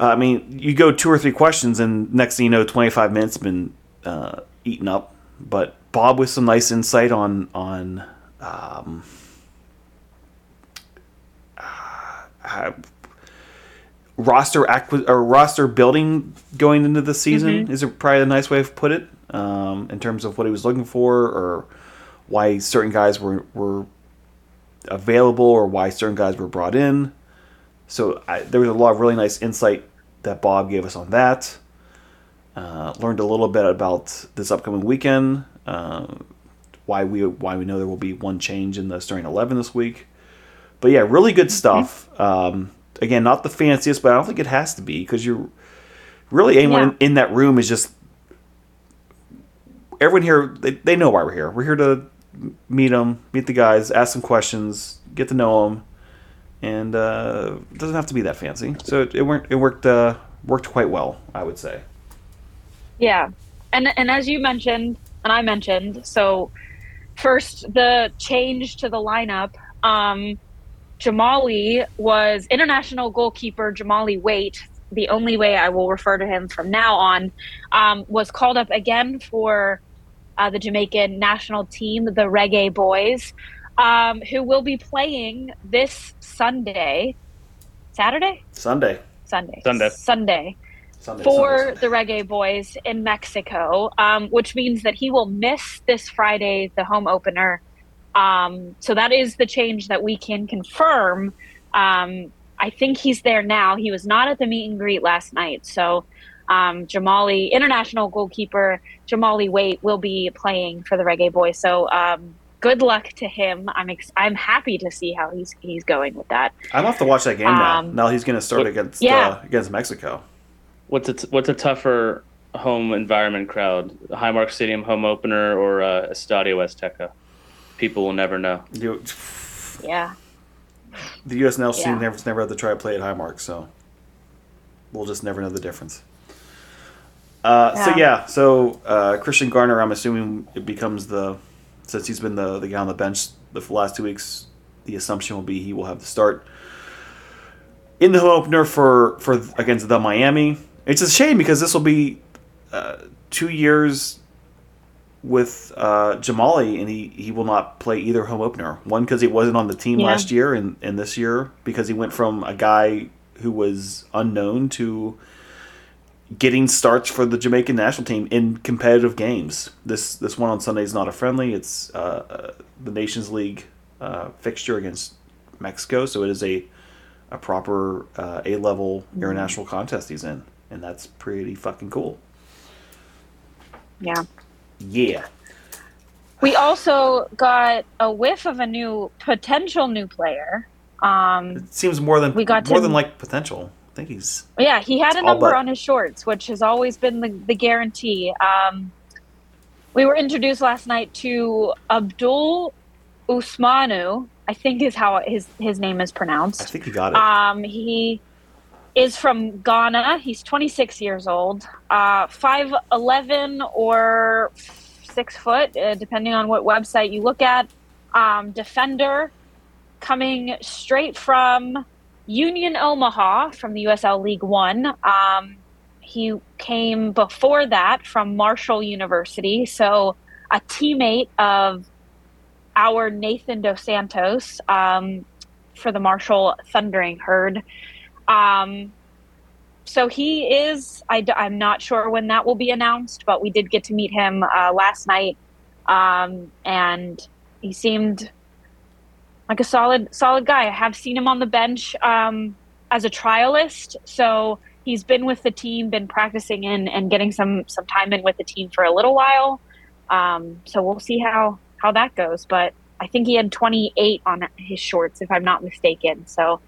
Uh, I mean, you go two or three questions, and next thing you know, 25 minutes been uh, eaten up. But Bob with some nice insight on on um, uh, roster acqui- or roster building going into the season mm-hmm. is probably a nice way to put it um, in terms of what he was looking for or why certain guys were were available or why certain guys were brought in. So I, there was a lot of really nice insight that Bob gave us on that. Uh, learned a little bit about this upcoming weekend. Uh, why we why we know there will be one change in the starting eleven this week. But yeah, really good stuff. Um, again, not the fanciest, but I don't think it has to be because you're really anyone yeah. in, in, that room is just everyone here. They, they know why we're here. We're here to meet them, meet the guys, ask some questions, get to know them, and uh, it doesn't have to be that fancy. So it, it worked. It worked. Uh, worked quite well, I would say. Yeah. And and as you mentioned, and I mentioned, so first the change to the lineup, um, Jamali was international goalkeeper Jamali Waite, the only way I will refer to him from now on, um, was called up again for uh, the Jamaican national team, the Reggae Boys, um, who will be playing this Sunday. Saturday? Sunday. Sunday. Sunday. Sunday. Sunday, for Sunday. the Reggae Boys in Mexico, um, which means that he will miss this Friday, the home opener. Um, so that is the change that we can confirm. Um, I think he's there now. He was not at the meet and greet last night. So um, Jamali, international goalkeeper Jamali Waite, will be playing for the Reggae Boys. So um, good luck to him. I'm ex- I'm happy to see how he's he's going with that. I'm off to watch that game now. Um, now he's going to start against yeah. uh, against Mexico. What's a t- what's a tougher home environment crowd? Highmark Stadium home opener or uh, Estadio Azteca? People will never know. You, yeah. The USNL yeah. team never never had to try to play at high Highmark, so we'll just never know the difference. Uh, yeah. So yeah, so uh, Christian Garner, I'm assuming it becomes the since he's been the, the guy on the bench the last two weeks, the assumption will be he will have the start in the home opener for, for against the Miami. It's a shame because this will be uh, two years with uh, Jamali, and he, he will not play either home opener. One because he wasn't on the team Yeah. last year, and, and this year because he went from a guy who was unknown to getting starts for the Jamaican national team in competitive games. This this one on Sunday is not a friendly. It's uh, uh, the Nations League uh, fixture against Mexico, so it is a a proper uh, A level international contest he's in, and that's pretty fucking cool. Yeah. Yeah. We also got a whiff of a new potential new player. Um, It seems more than We got more to- than like potential. I think he's yeah, he had a number on his shorts, which has always been the, the guarantee. Um, we were introduced last night to Abdul Usmanu, I think is how his, his name is pronounced. I think he got it. Um, he is from Ghana. He's 26 years old, uh, 5'11 or six foot, uh, depending on what website you look at. Um, defender coming straight from Union Omaha from the USL League One. Um, he came before that from Marshall University, so a teammate of our Nathan Dos Santos um, for the Marshall Thundering Herd. Um, so he is, I, am not sure when that will be announced, but we did get to meet him uh, last night. Um, and he seemed like a solid, solid guy. I have seen him on the bench um, as a trialist. So he's been with the team, been practicing in and getting some, some time in with the team for a little while. Um, so we'll see how, how that goes. But I think he had 28 on his shorts, if I'm not mistaken. So,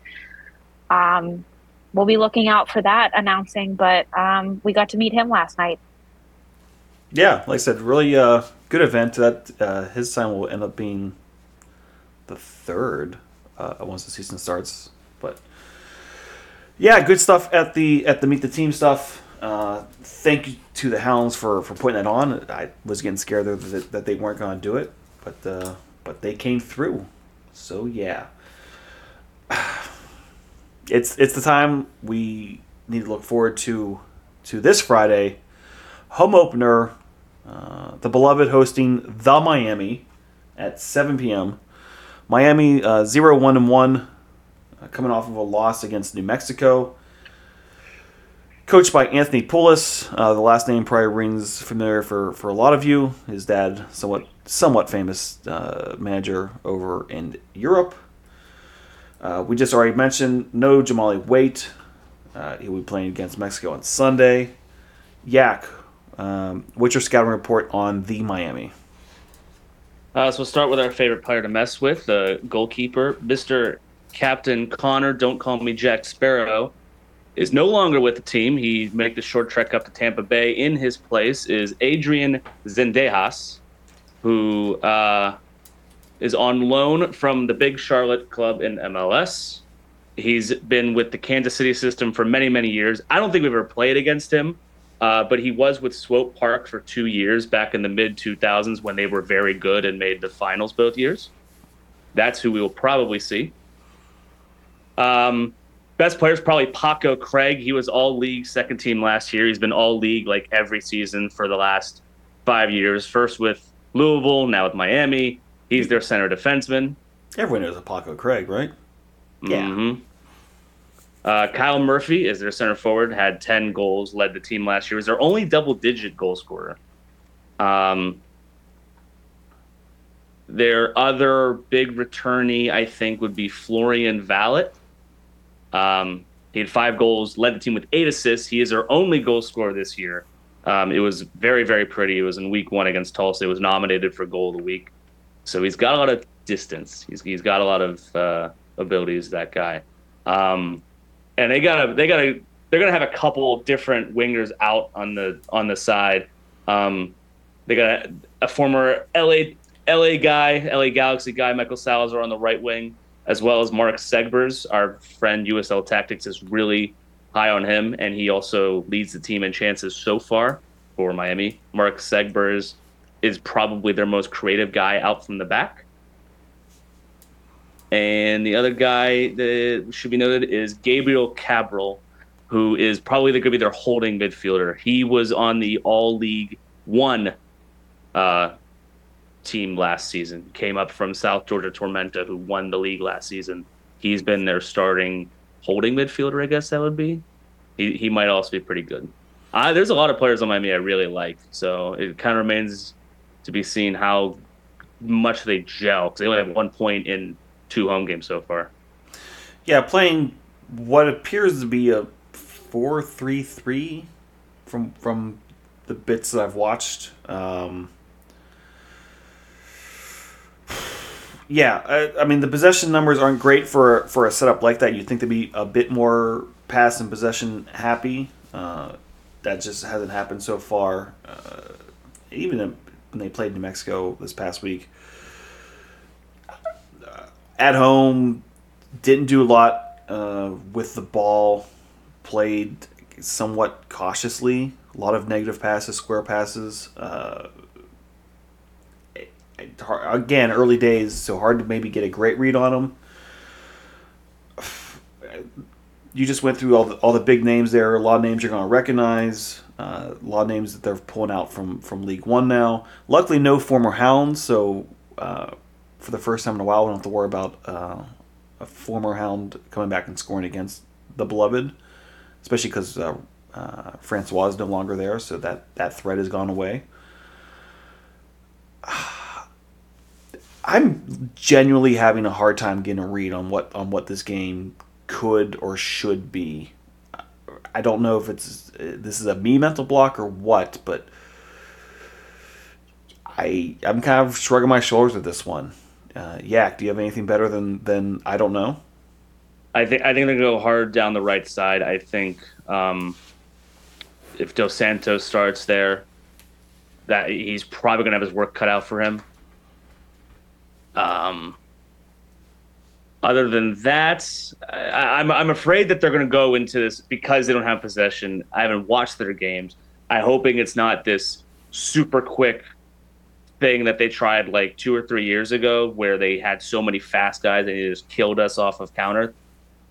um, we'll be looking out for that announcing. But um, we got to meet him last night. Yeah, like I said, really uh, good event. That uh, his time will end up being the third uh, once the season starts. But yeah, good stuff at the at the meet the team stuff. Uh, thank you to the Hounds for, for putting that on. I was getting scared that, that they weren't going to do it, but uh, but they came through. So yeah, it's it's the time we need to look forward to to this Friday home opener. Uh, the beloved hosting the Miami at 7 p.m. Miami uh, 0 1 and 1, uh, coming off of a loss against New Mexico. Coached by Anthony Pulis. Uh, the last name probably rings familiar for, for a lot of you. His dad, somewhat somewhat famous uh, manager over in Europe. Uh, we just already mentioned no Jamali Waite. Uh, he will be playing against Mexico on Sunday. Yak, um, what's your scouting report on the Miami? Uh, so we'll start with our favorite player to mess with, the goalkeeper, Mr. Captain Connor. Don't call me Jack Sparrow. Is no longer with the team. He made the short trek up to Tampa Bay. In his place is Adrian Zendejas, who uh, is on loan from the Big Charlotte club in MLS. He's been with the Kansas City system for many, many years. I don't think we've ever played against him. Uh, but he was with Swope Park for two years back in the mid 2000s when they were very good and made the finals both years. That's who we will probably see. Um, best player is probably Paco Craig. He was all league second team last year. He's been all league like every season for the last five years. First with Louisville, now with Miami. He's their center defenseman. Everyone knows a Paco Craig, right? Yeah. Mhm. Uh, Kyle Murphy is their center forward, had 10 goals, led the team last year. Was their only double digit goal scorer. Um, their other big returnee, I think, would be Florian Valot. Um, he had five goals, led the team with eight assists. He is their only goal scorer this year. Um, it was very, very pretty. It was in week one against Tulsa. It was nominated for goal of the week. So he's got a lot of distance. He's, he's got a lot of uh, abilities, that guy. Um, and they gotta they gotta they're gonna have a couple different wingers out on the on the side. Um, they got a, a former LA LA guy, LA Galaxy guy, Michael Salazar on the right wing, as well as Mark Segbers. Our friend USL Tactics is really high on him, and he also leads the team in chances so far for Miami. Mark Segbers is probably their most creative guy out from the back. And the other guy that should be noted is Gabriel Cabral, who is probably going to be their holding midfielder. He was on the All League One uh, team last season. Came up from South Georgia Tormenta, who won the league last season. He's been their starting holding midfielder, I guess that would be. He, he might also be pretty good. Uh, there's a lot of players on Miami I really like, so it kind of remains to be seen how much they gel because they only have one point in two home games so far. Yeah, playing what appears to be a four-three-three from from the bits that I've watched. Um, yeah, I, I, mean the possession numbers aren't great for for a setup like that. You'd think they'd be a bit more pass and possession happy. Uh, that just hasn't happened so far. Uh, even when they played New Mexico this past week, uh, at home, didn't do a lot uh, with the ball. Played somewhat cautiously. A lot of negative passes, square passes. Uh, again, early days, so hard to maybe get a great read on them you just went through all the, all the big names there. A lot of names you're going to recognize. Uh, a lot of names that they're pulling out from from League One now. Luckily, no former Hounds, so uh, for the first time in a while, we don't have to worry about uh, a former Hound coming back and scoring against the beloved, especially because uh, uh, Francois is no longer there, so that that threat has gone away. I'm genuinely having a hard time getting a read on what on what this game could or should be. I don't know if it's this is a me mental block or what, but I I'm kind of shrugging my shoulders at this one. Uh, Yak, do you have anything better than than I don't know? I think I think gonna go hard down the right side. I think um, if Dos Santos starts there, that he's probably gonna have his work cut out for him. Um, other than that, I, am I'm, I'm afraid that they're going to go into this because they don't have possession. I haven't watched their games. I'm hoping it's not this super quick thing that they tried like two or three years ago, where they had so many fast guys and they just killed us off of counter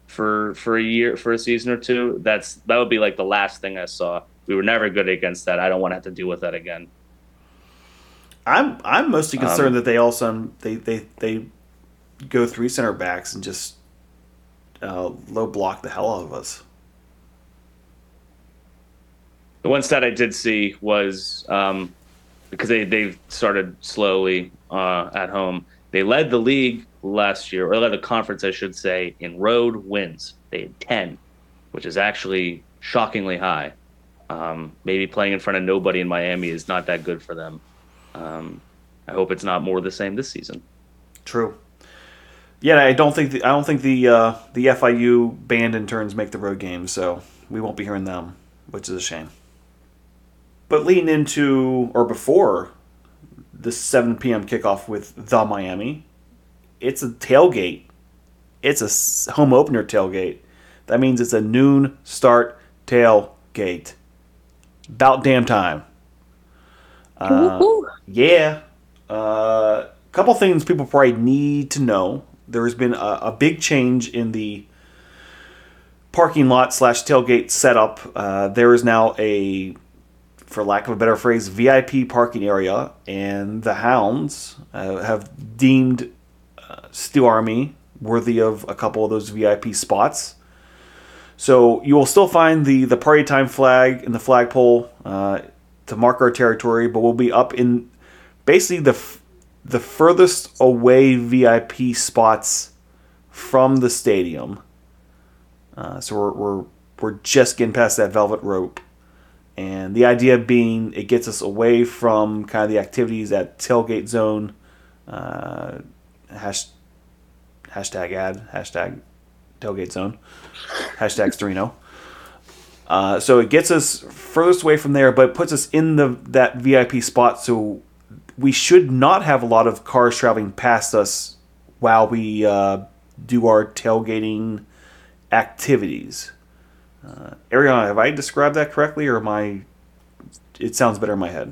for for a year for a season or two. That's that would be like the last thing I saw. We were never good against that. I don't want to have to deal with that again. I'm I'm mostly concerned um, that they also they they they go three center backs and just uh, low block the hell out of us. The one stat I did see was um, because they they've started slowly uh, at home. They led the league last year, or led the conference, I should say, in road wins. They had ten, which is actually shockingly high. Um, maybe playing in front of nobody in Miami is not that good for them. Um, I hope it's not more the same this season. True. Yeah, I don't think the, I don't think the uh, the FIU band interns make the road games, so we won't be hearing them, which is a shame. But leading into or before the 7 p.m. kickoff with the Miami, it's a tailgate. It's a home opener tailgate. That means it's a noon start tailgate. About damn time. Uh, yeah. A uh, couple things people probably need to know there has been a, a big change in the parking lot slash tailgate setup. Uh, there is now a, for lack of a better phrase, VIP parking area, and the Hounds uh, have deemed uh, Steel Army worthy of a couple of those VIP spots. So you will still find the the party time flag in the flagpole uh, to mark our territory, but we'll be up in basically the the furthest away VIP spots from the stadium. Uh, so we're, we're we're just getting past that velvet rope, and the idea being it gets us away from kind of the activities at tailgate zone. Uh, hash, hashtag ad hashtag tailgate zone hashtag Storino. Uh, so it gets us furthest away from there, but puts us in the that VIP spot. So we should not have a lot of cars traveling past us while we uh, do our tailgating activities. Uh, Ariana, have I described that correctly, or am I? It sounds better in my head.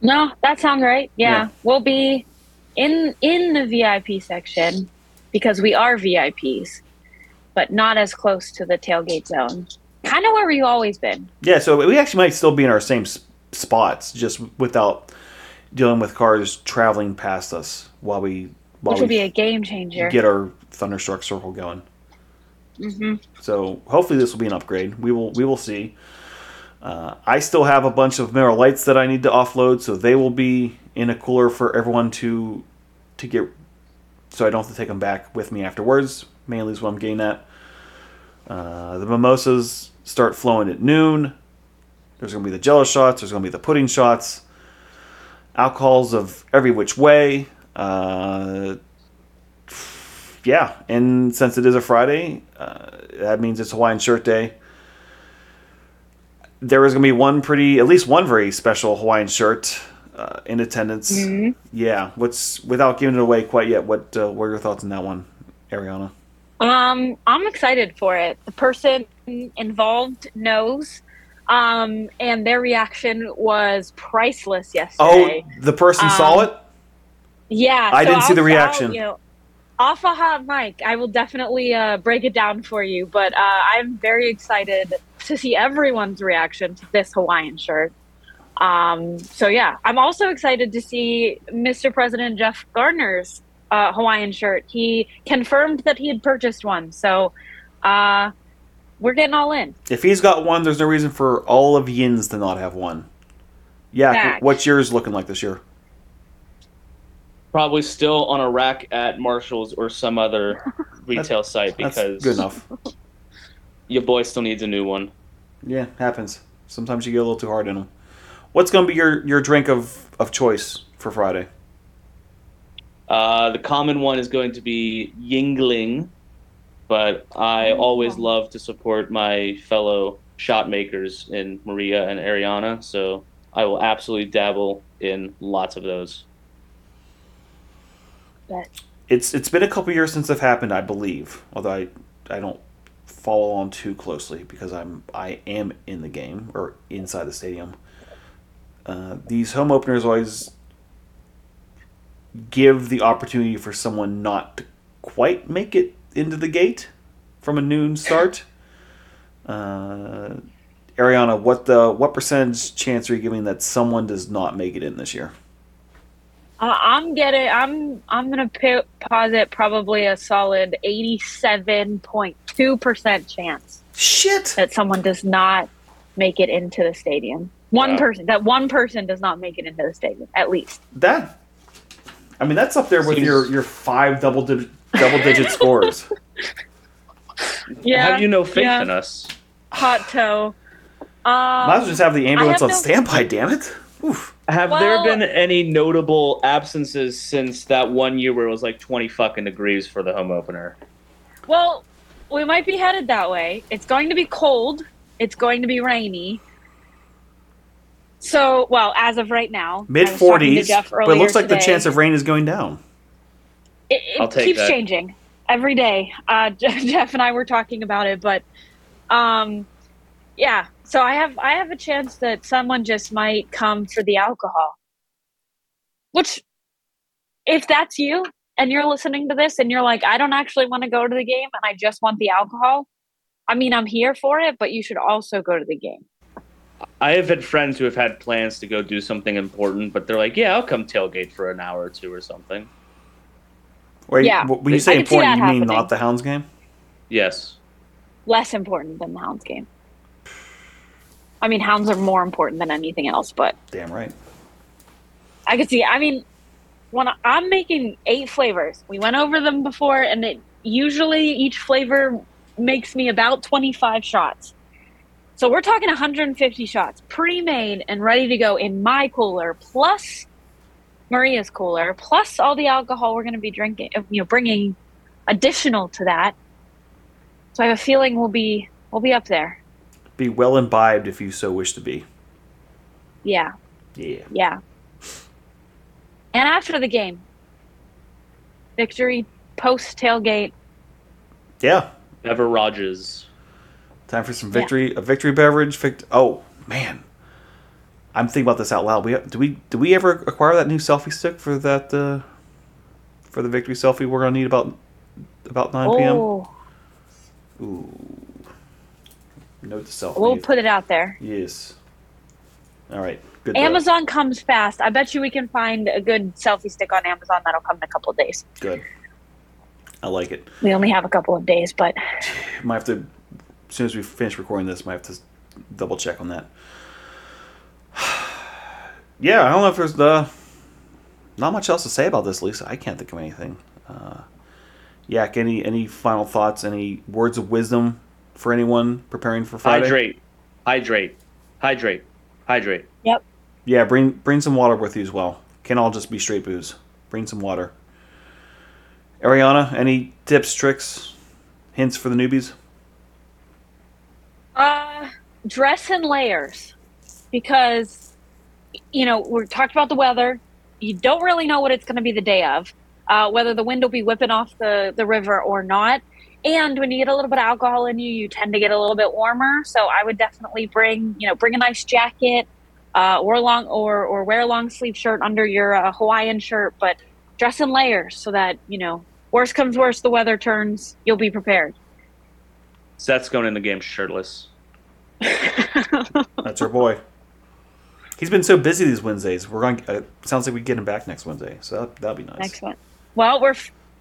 No, that sounds right. Yeah. Yeah. We'll be in in the VIP section because we are VIPs, but not as close to the tailgate zone. Kind of where we've always been. Yeah, so we actually might still be in our same spots, just without dealing with cars traveling past us while we while Which would be a game changer. get our thunderstruck circle going. hmm So hopefully this will be an upgrade. We will we will see. Uh, I still have a bunch of Miller Lites that I need to offload, so they will be in a cooler for everyone to to get. So I don't have to take them back with me afterwards. Mainly is what I'm getting at. Uh, the mimosas start flowing at noon. There's going to be the jello shots. There's going to be the pudding shots. Alcohols of every which way. Uh, yeah, and since it is a Friday, uh, that means it's Hawaiian Shirt Day. There is going to be one pretty, at least one very special Hawaiian shirt uh, in attendance. Mhm. Yeah, what's without giving it away quite yet? What uh, what are your thoughts on that one, Ariana? Um, I'm excited for it. The person involved knows, um, and their reaction was priceless yesterday. Oh, the person saw Um, it. Yeah, I didn't see the I'll- reaction. I'll, you know, off a hot mic, I will definitely uh, break it down for you. But uh, I'm very excited to see everyone's reaction to this Hawaiian shirt. Um, so yeah, I'm also excited to see Mr. President Jeff Gardner's uh, Hawaiian shirt. He confirmed that he had purchased one, so uh, we're getting all in. If he's got one, there's no reason for all of Yins to not have one. Yeah, Fact. what's yours looking like this year? Probably still on a rack at Marshalls or some other retail site That's because good enough. your boy still needs a new one. Yeah, happens. Sometimes you get a little too hard in them. What's going to be your, your drink of, of choice for Friday? Uh, the common one is going to be Yuengling, but I always love to support my fellow shot makers in Maria and Ariana, so I will absolutely dabble in lots of those. But It's it's been a couple years since they've happened, I believe. Although I I don't follow on too closely because I'm I am in the game or inside the stadium. Uh, these home openers always give the opportunity for someone not to quite make it into the gate from a noon start. Uh, Ariana, what the what percentage chance are you giving that someone does not make it in this year? Uh, I'm getting. I'm. I'm gonna p- posit probably a solid eighty-seven point two percent chance Shit. that someone does not make it into the stadium. One Wow. person. That one person does not make it into the stadium. At least. That, I mean, that's up there with Seems- your your five double di- double digit scores. How do you know faith yeah. in us? Hot toe. Um, Might as well just have the ambulance have on no- standby. Damn it! Oof. Have Well- there been any notable absences since that one year where it was like 20 fucking degrees for the home opener? Well, we might be headed that way. It's going to be cold. It's going to be rainy. So, well, as of right now, Mid was talking to forties, but it looks like the chance of rain is going down. It, it keeps that. changing every day. Uh, Jeff and I were talking about it, but um, yeah. So I have I have a chance that someone just might come for the alcohol. Which, if that's you and you're listening to this and you're like, I don't actually want to go to the game and I just want the alcohol. I mean, I'm here for it, but you should also go to the game. I have had friends who have had plans to go do something important, but they're like, yeah, I'll come tailgate for an hour or two or something. Wait, Yeah. when you say important, that you mean not the Hounds game? Yes. Less important than the Hounds game. I mean, Hounds are more important than anything else, but Damn right. I could see. I mean, when I- I'm making eight flavors, we went over them before, and it usually each flavor makes me about 25 shots. So we're talking 150 shots pre-made and ready to go in my cooler, plus Maria's cooler, plus all the alcohol we're going to be drinking, uh, you know, bringing additional to that. So I have a feeling we'll be we'll be up there. Be well imbibed if you so wish to be. Yeah, Yeah. yeah. And after the game, victory post tailgate. Yeah. Ever Rogers. Time for some Yeah. victory. A victory beverage. Vict- oh man, I'm thinking about this out loud. We do we do we ever acquire that new selfie stick for that uh, for the victory selfie? We're gonna need about about 9 p.m. Oh, Ooh. Note to self. we'll put it out there. Yes. All right. Good. Amazon comes fast. I bet you we can find a good selfie stick on Amazon that'll come in a couple of days. Good. I like it. We only have a couple of days, but Might have to. As soon as we finish recording this, might have to double check on that. Yeah, I don't know if there's the. Not much else to say about this, Lisa. I can't think of anything. Uh, Yak, any any final thoughts? Any words of wisdom for anyone preparing for Friday? Hydrate, hydrate, hydrate, hydrate. Yep. Yeah, bring bring some water with you as well. Can't all just be straight booze. Bring some water. Ariana, any tips, tricks, hints for the newbies? uh, dress in layers because you know we're talked about the weather. You don't really know what it's going to be the day of, uh, whether the wind will be whipping off the the river or not. And when you get a little bit of alcohol in you, you tend to get a little bit warmer. So I would definitely bring you know bring a nice jacket, uh, or long or or wear a long sleeve shirt under your uh, Hawaiian shirt, but dress in layers so that you know worst comes worst, the weather turns, you'll be prepared. Seth's going in the game shirtless. That's our boy. He's been so busy these Wednesdays. We're going. Uh, sounds like we get him back next Wednesday, so that, that'll be nice. Excellent. Well, we're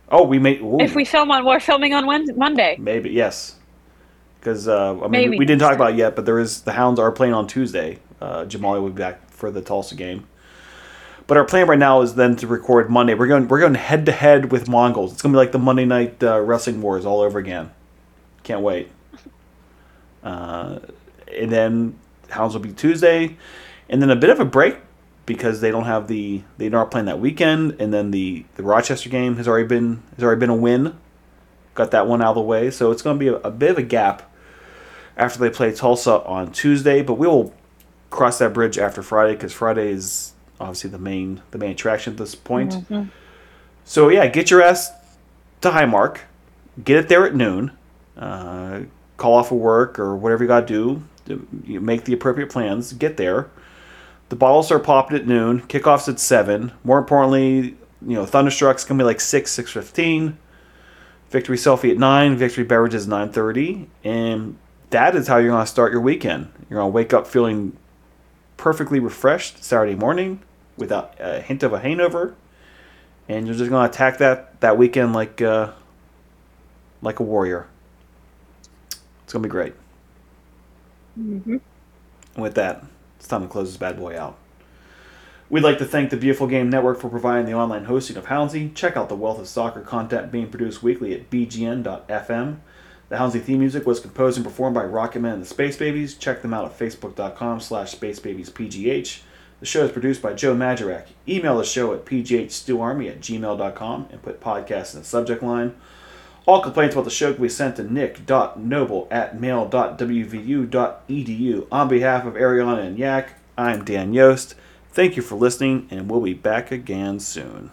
Oh, we may. ooh, if we film on we're filming on Wednesday, Monday. maybe yes, because uh, I mean Maybe we didn't next talk about it yet, but there is the Hounds are playing on Tuesday. Uh, Jamali will be back for the Tulsa game. But our plan right now is then to record Monday. We're going we're going head to head with Mongols. It's gonna be like the Monday night uh, wrestling wars all over again. Can't wait. Uh, and then Hounds will be Tuesday, and then a bit of a break because they don't have the they aren't playing that weekend, and then the the Rochester game has already been has already been a win. Got that one out of the way, so it's going to be a, a bit of a gap after they play Tulsa on Tuesday. But we will cross that bridge after Friday because Friday is obviously the main the main attraction at this point. Mhm. So yeah, get your ass to Highmark, get it there at noon, uh, call off of work or whatever you got to do. Make the appropriate plans. Get there. The bottles are popping at noon. Kickoffs at seven. More importantly, you know Thunderstruck's gonna be like six six fifteen. Victory selfie at nine. Victory beverages nine thirty, and that is how you're gonna start your weekend. You're gonna wake up feeling perfectly refreshed Saturday morning without a hint of a hangover and you're just gonna attack that that weekend like uh, like a warrior. It's gonna be great. Mhm. And with that, it's time to close this bad boy out. We'd like to thank the Beautiful Game Network for providing the online hosting of Houndsy. Check out the wealth of soccer content being produced weekly at bgn.fm. The Houndsy theme music was composed and performed by Rocketman and the Space Babies. Check them out at facebook.com slash spacebabiespgh. The show is produced by Joe Majorak. Email the show at pghsteelarmy at gmail.com and put podcast in the subject line. All complaints about the show can be sent to nick.noble at mail.wvu.edu. On behalf of Ariana and Yak, I'm Dan Yost. Thank you for listening, and we'll be back again soon.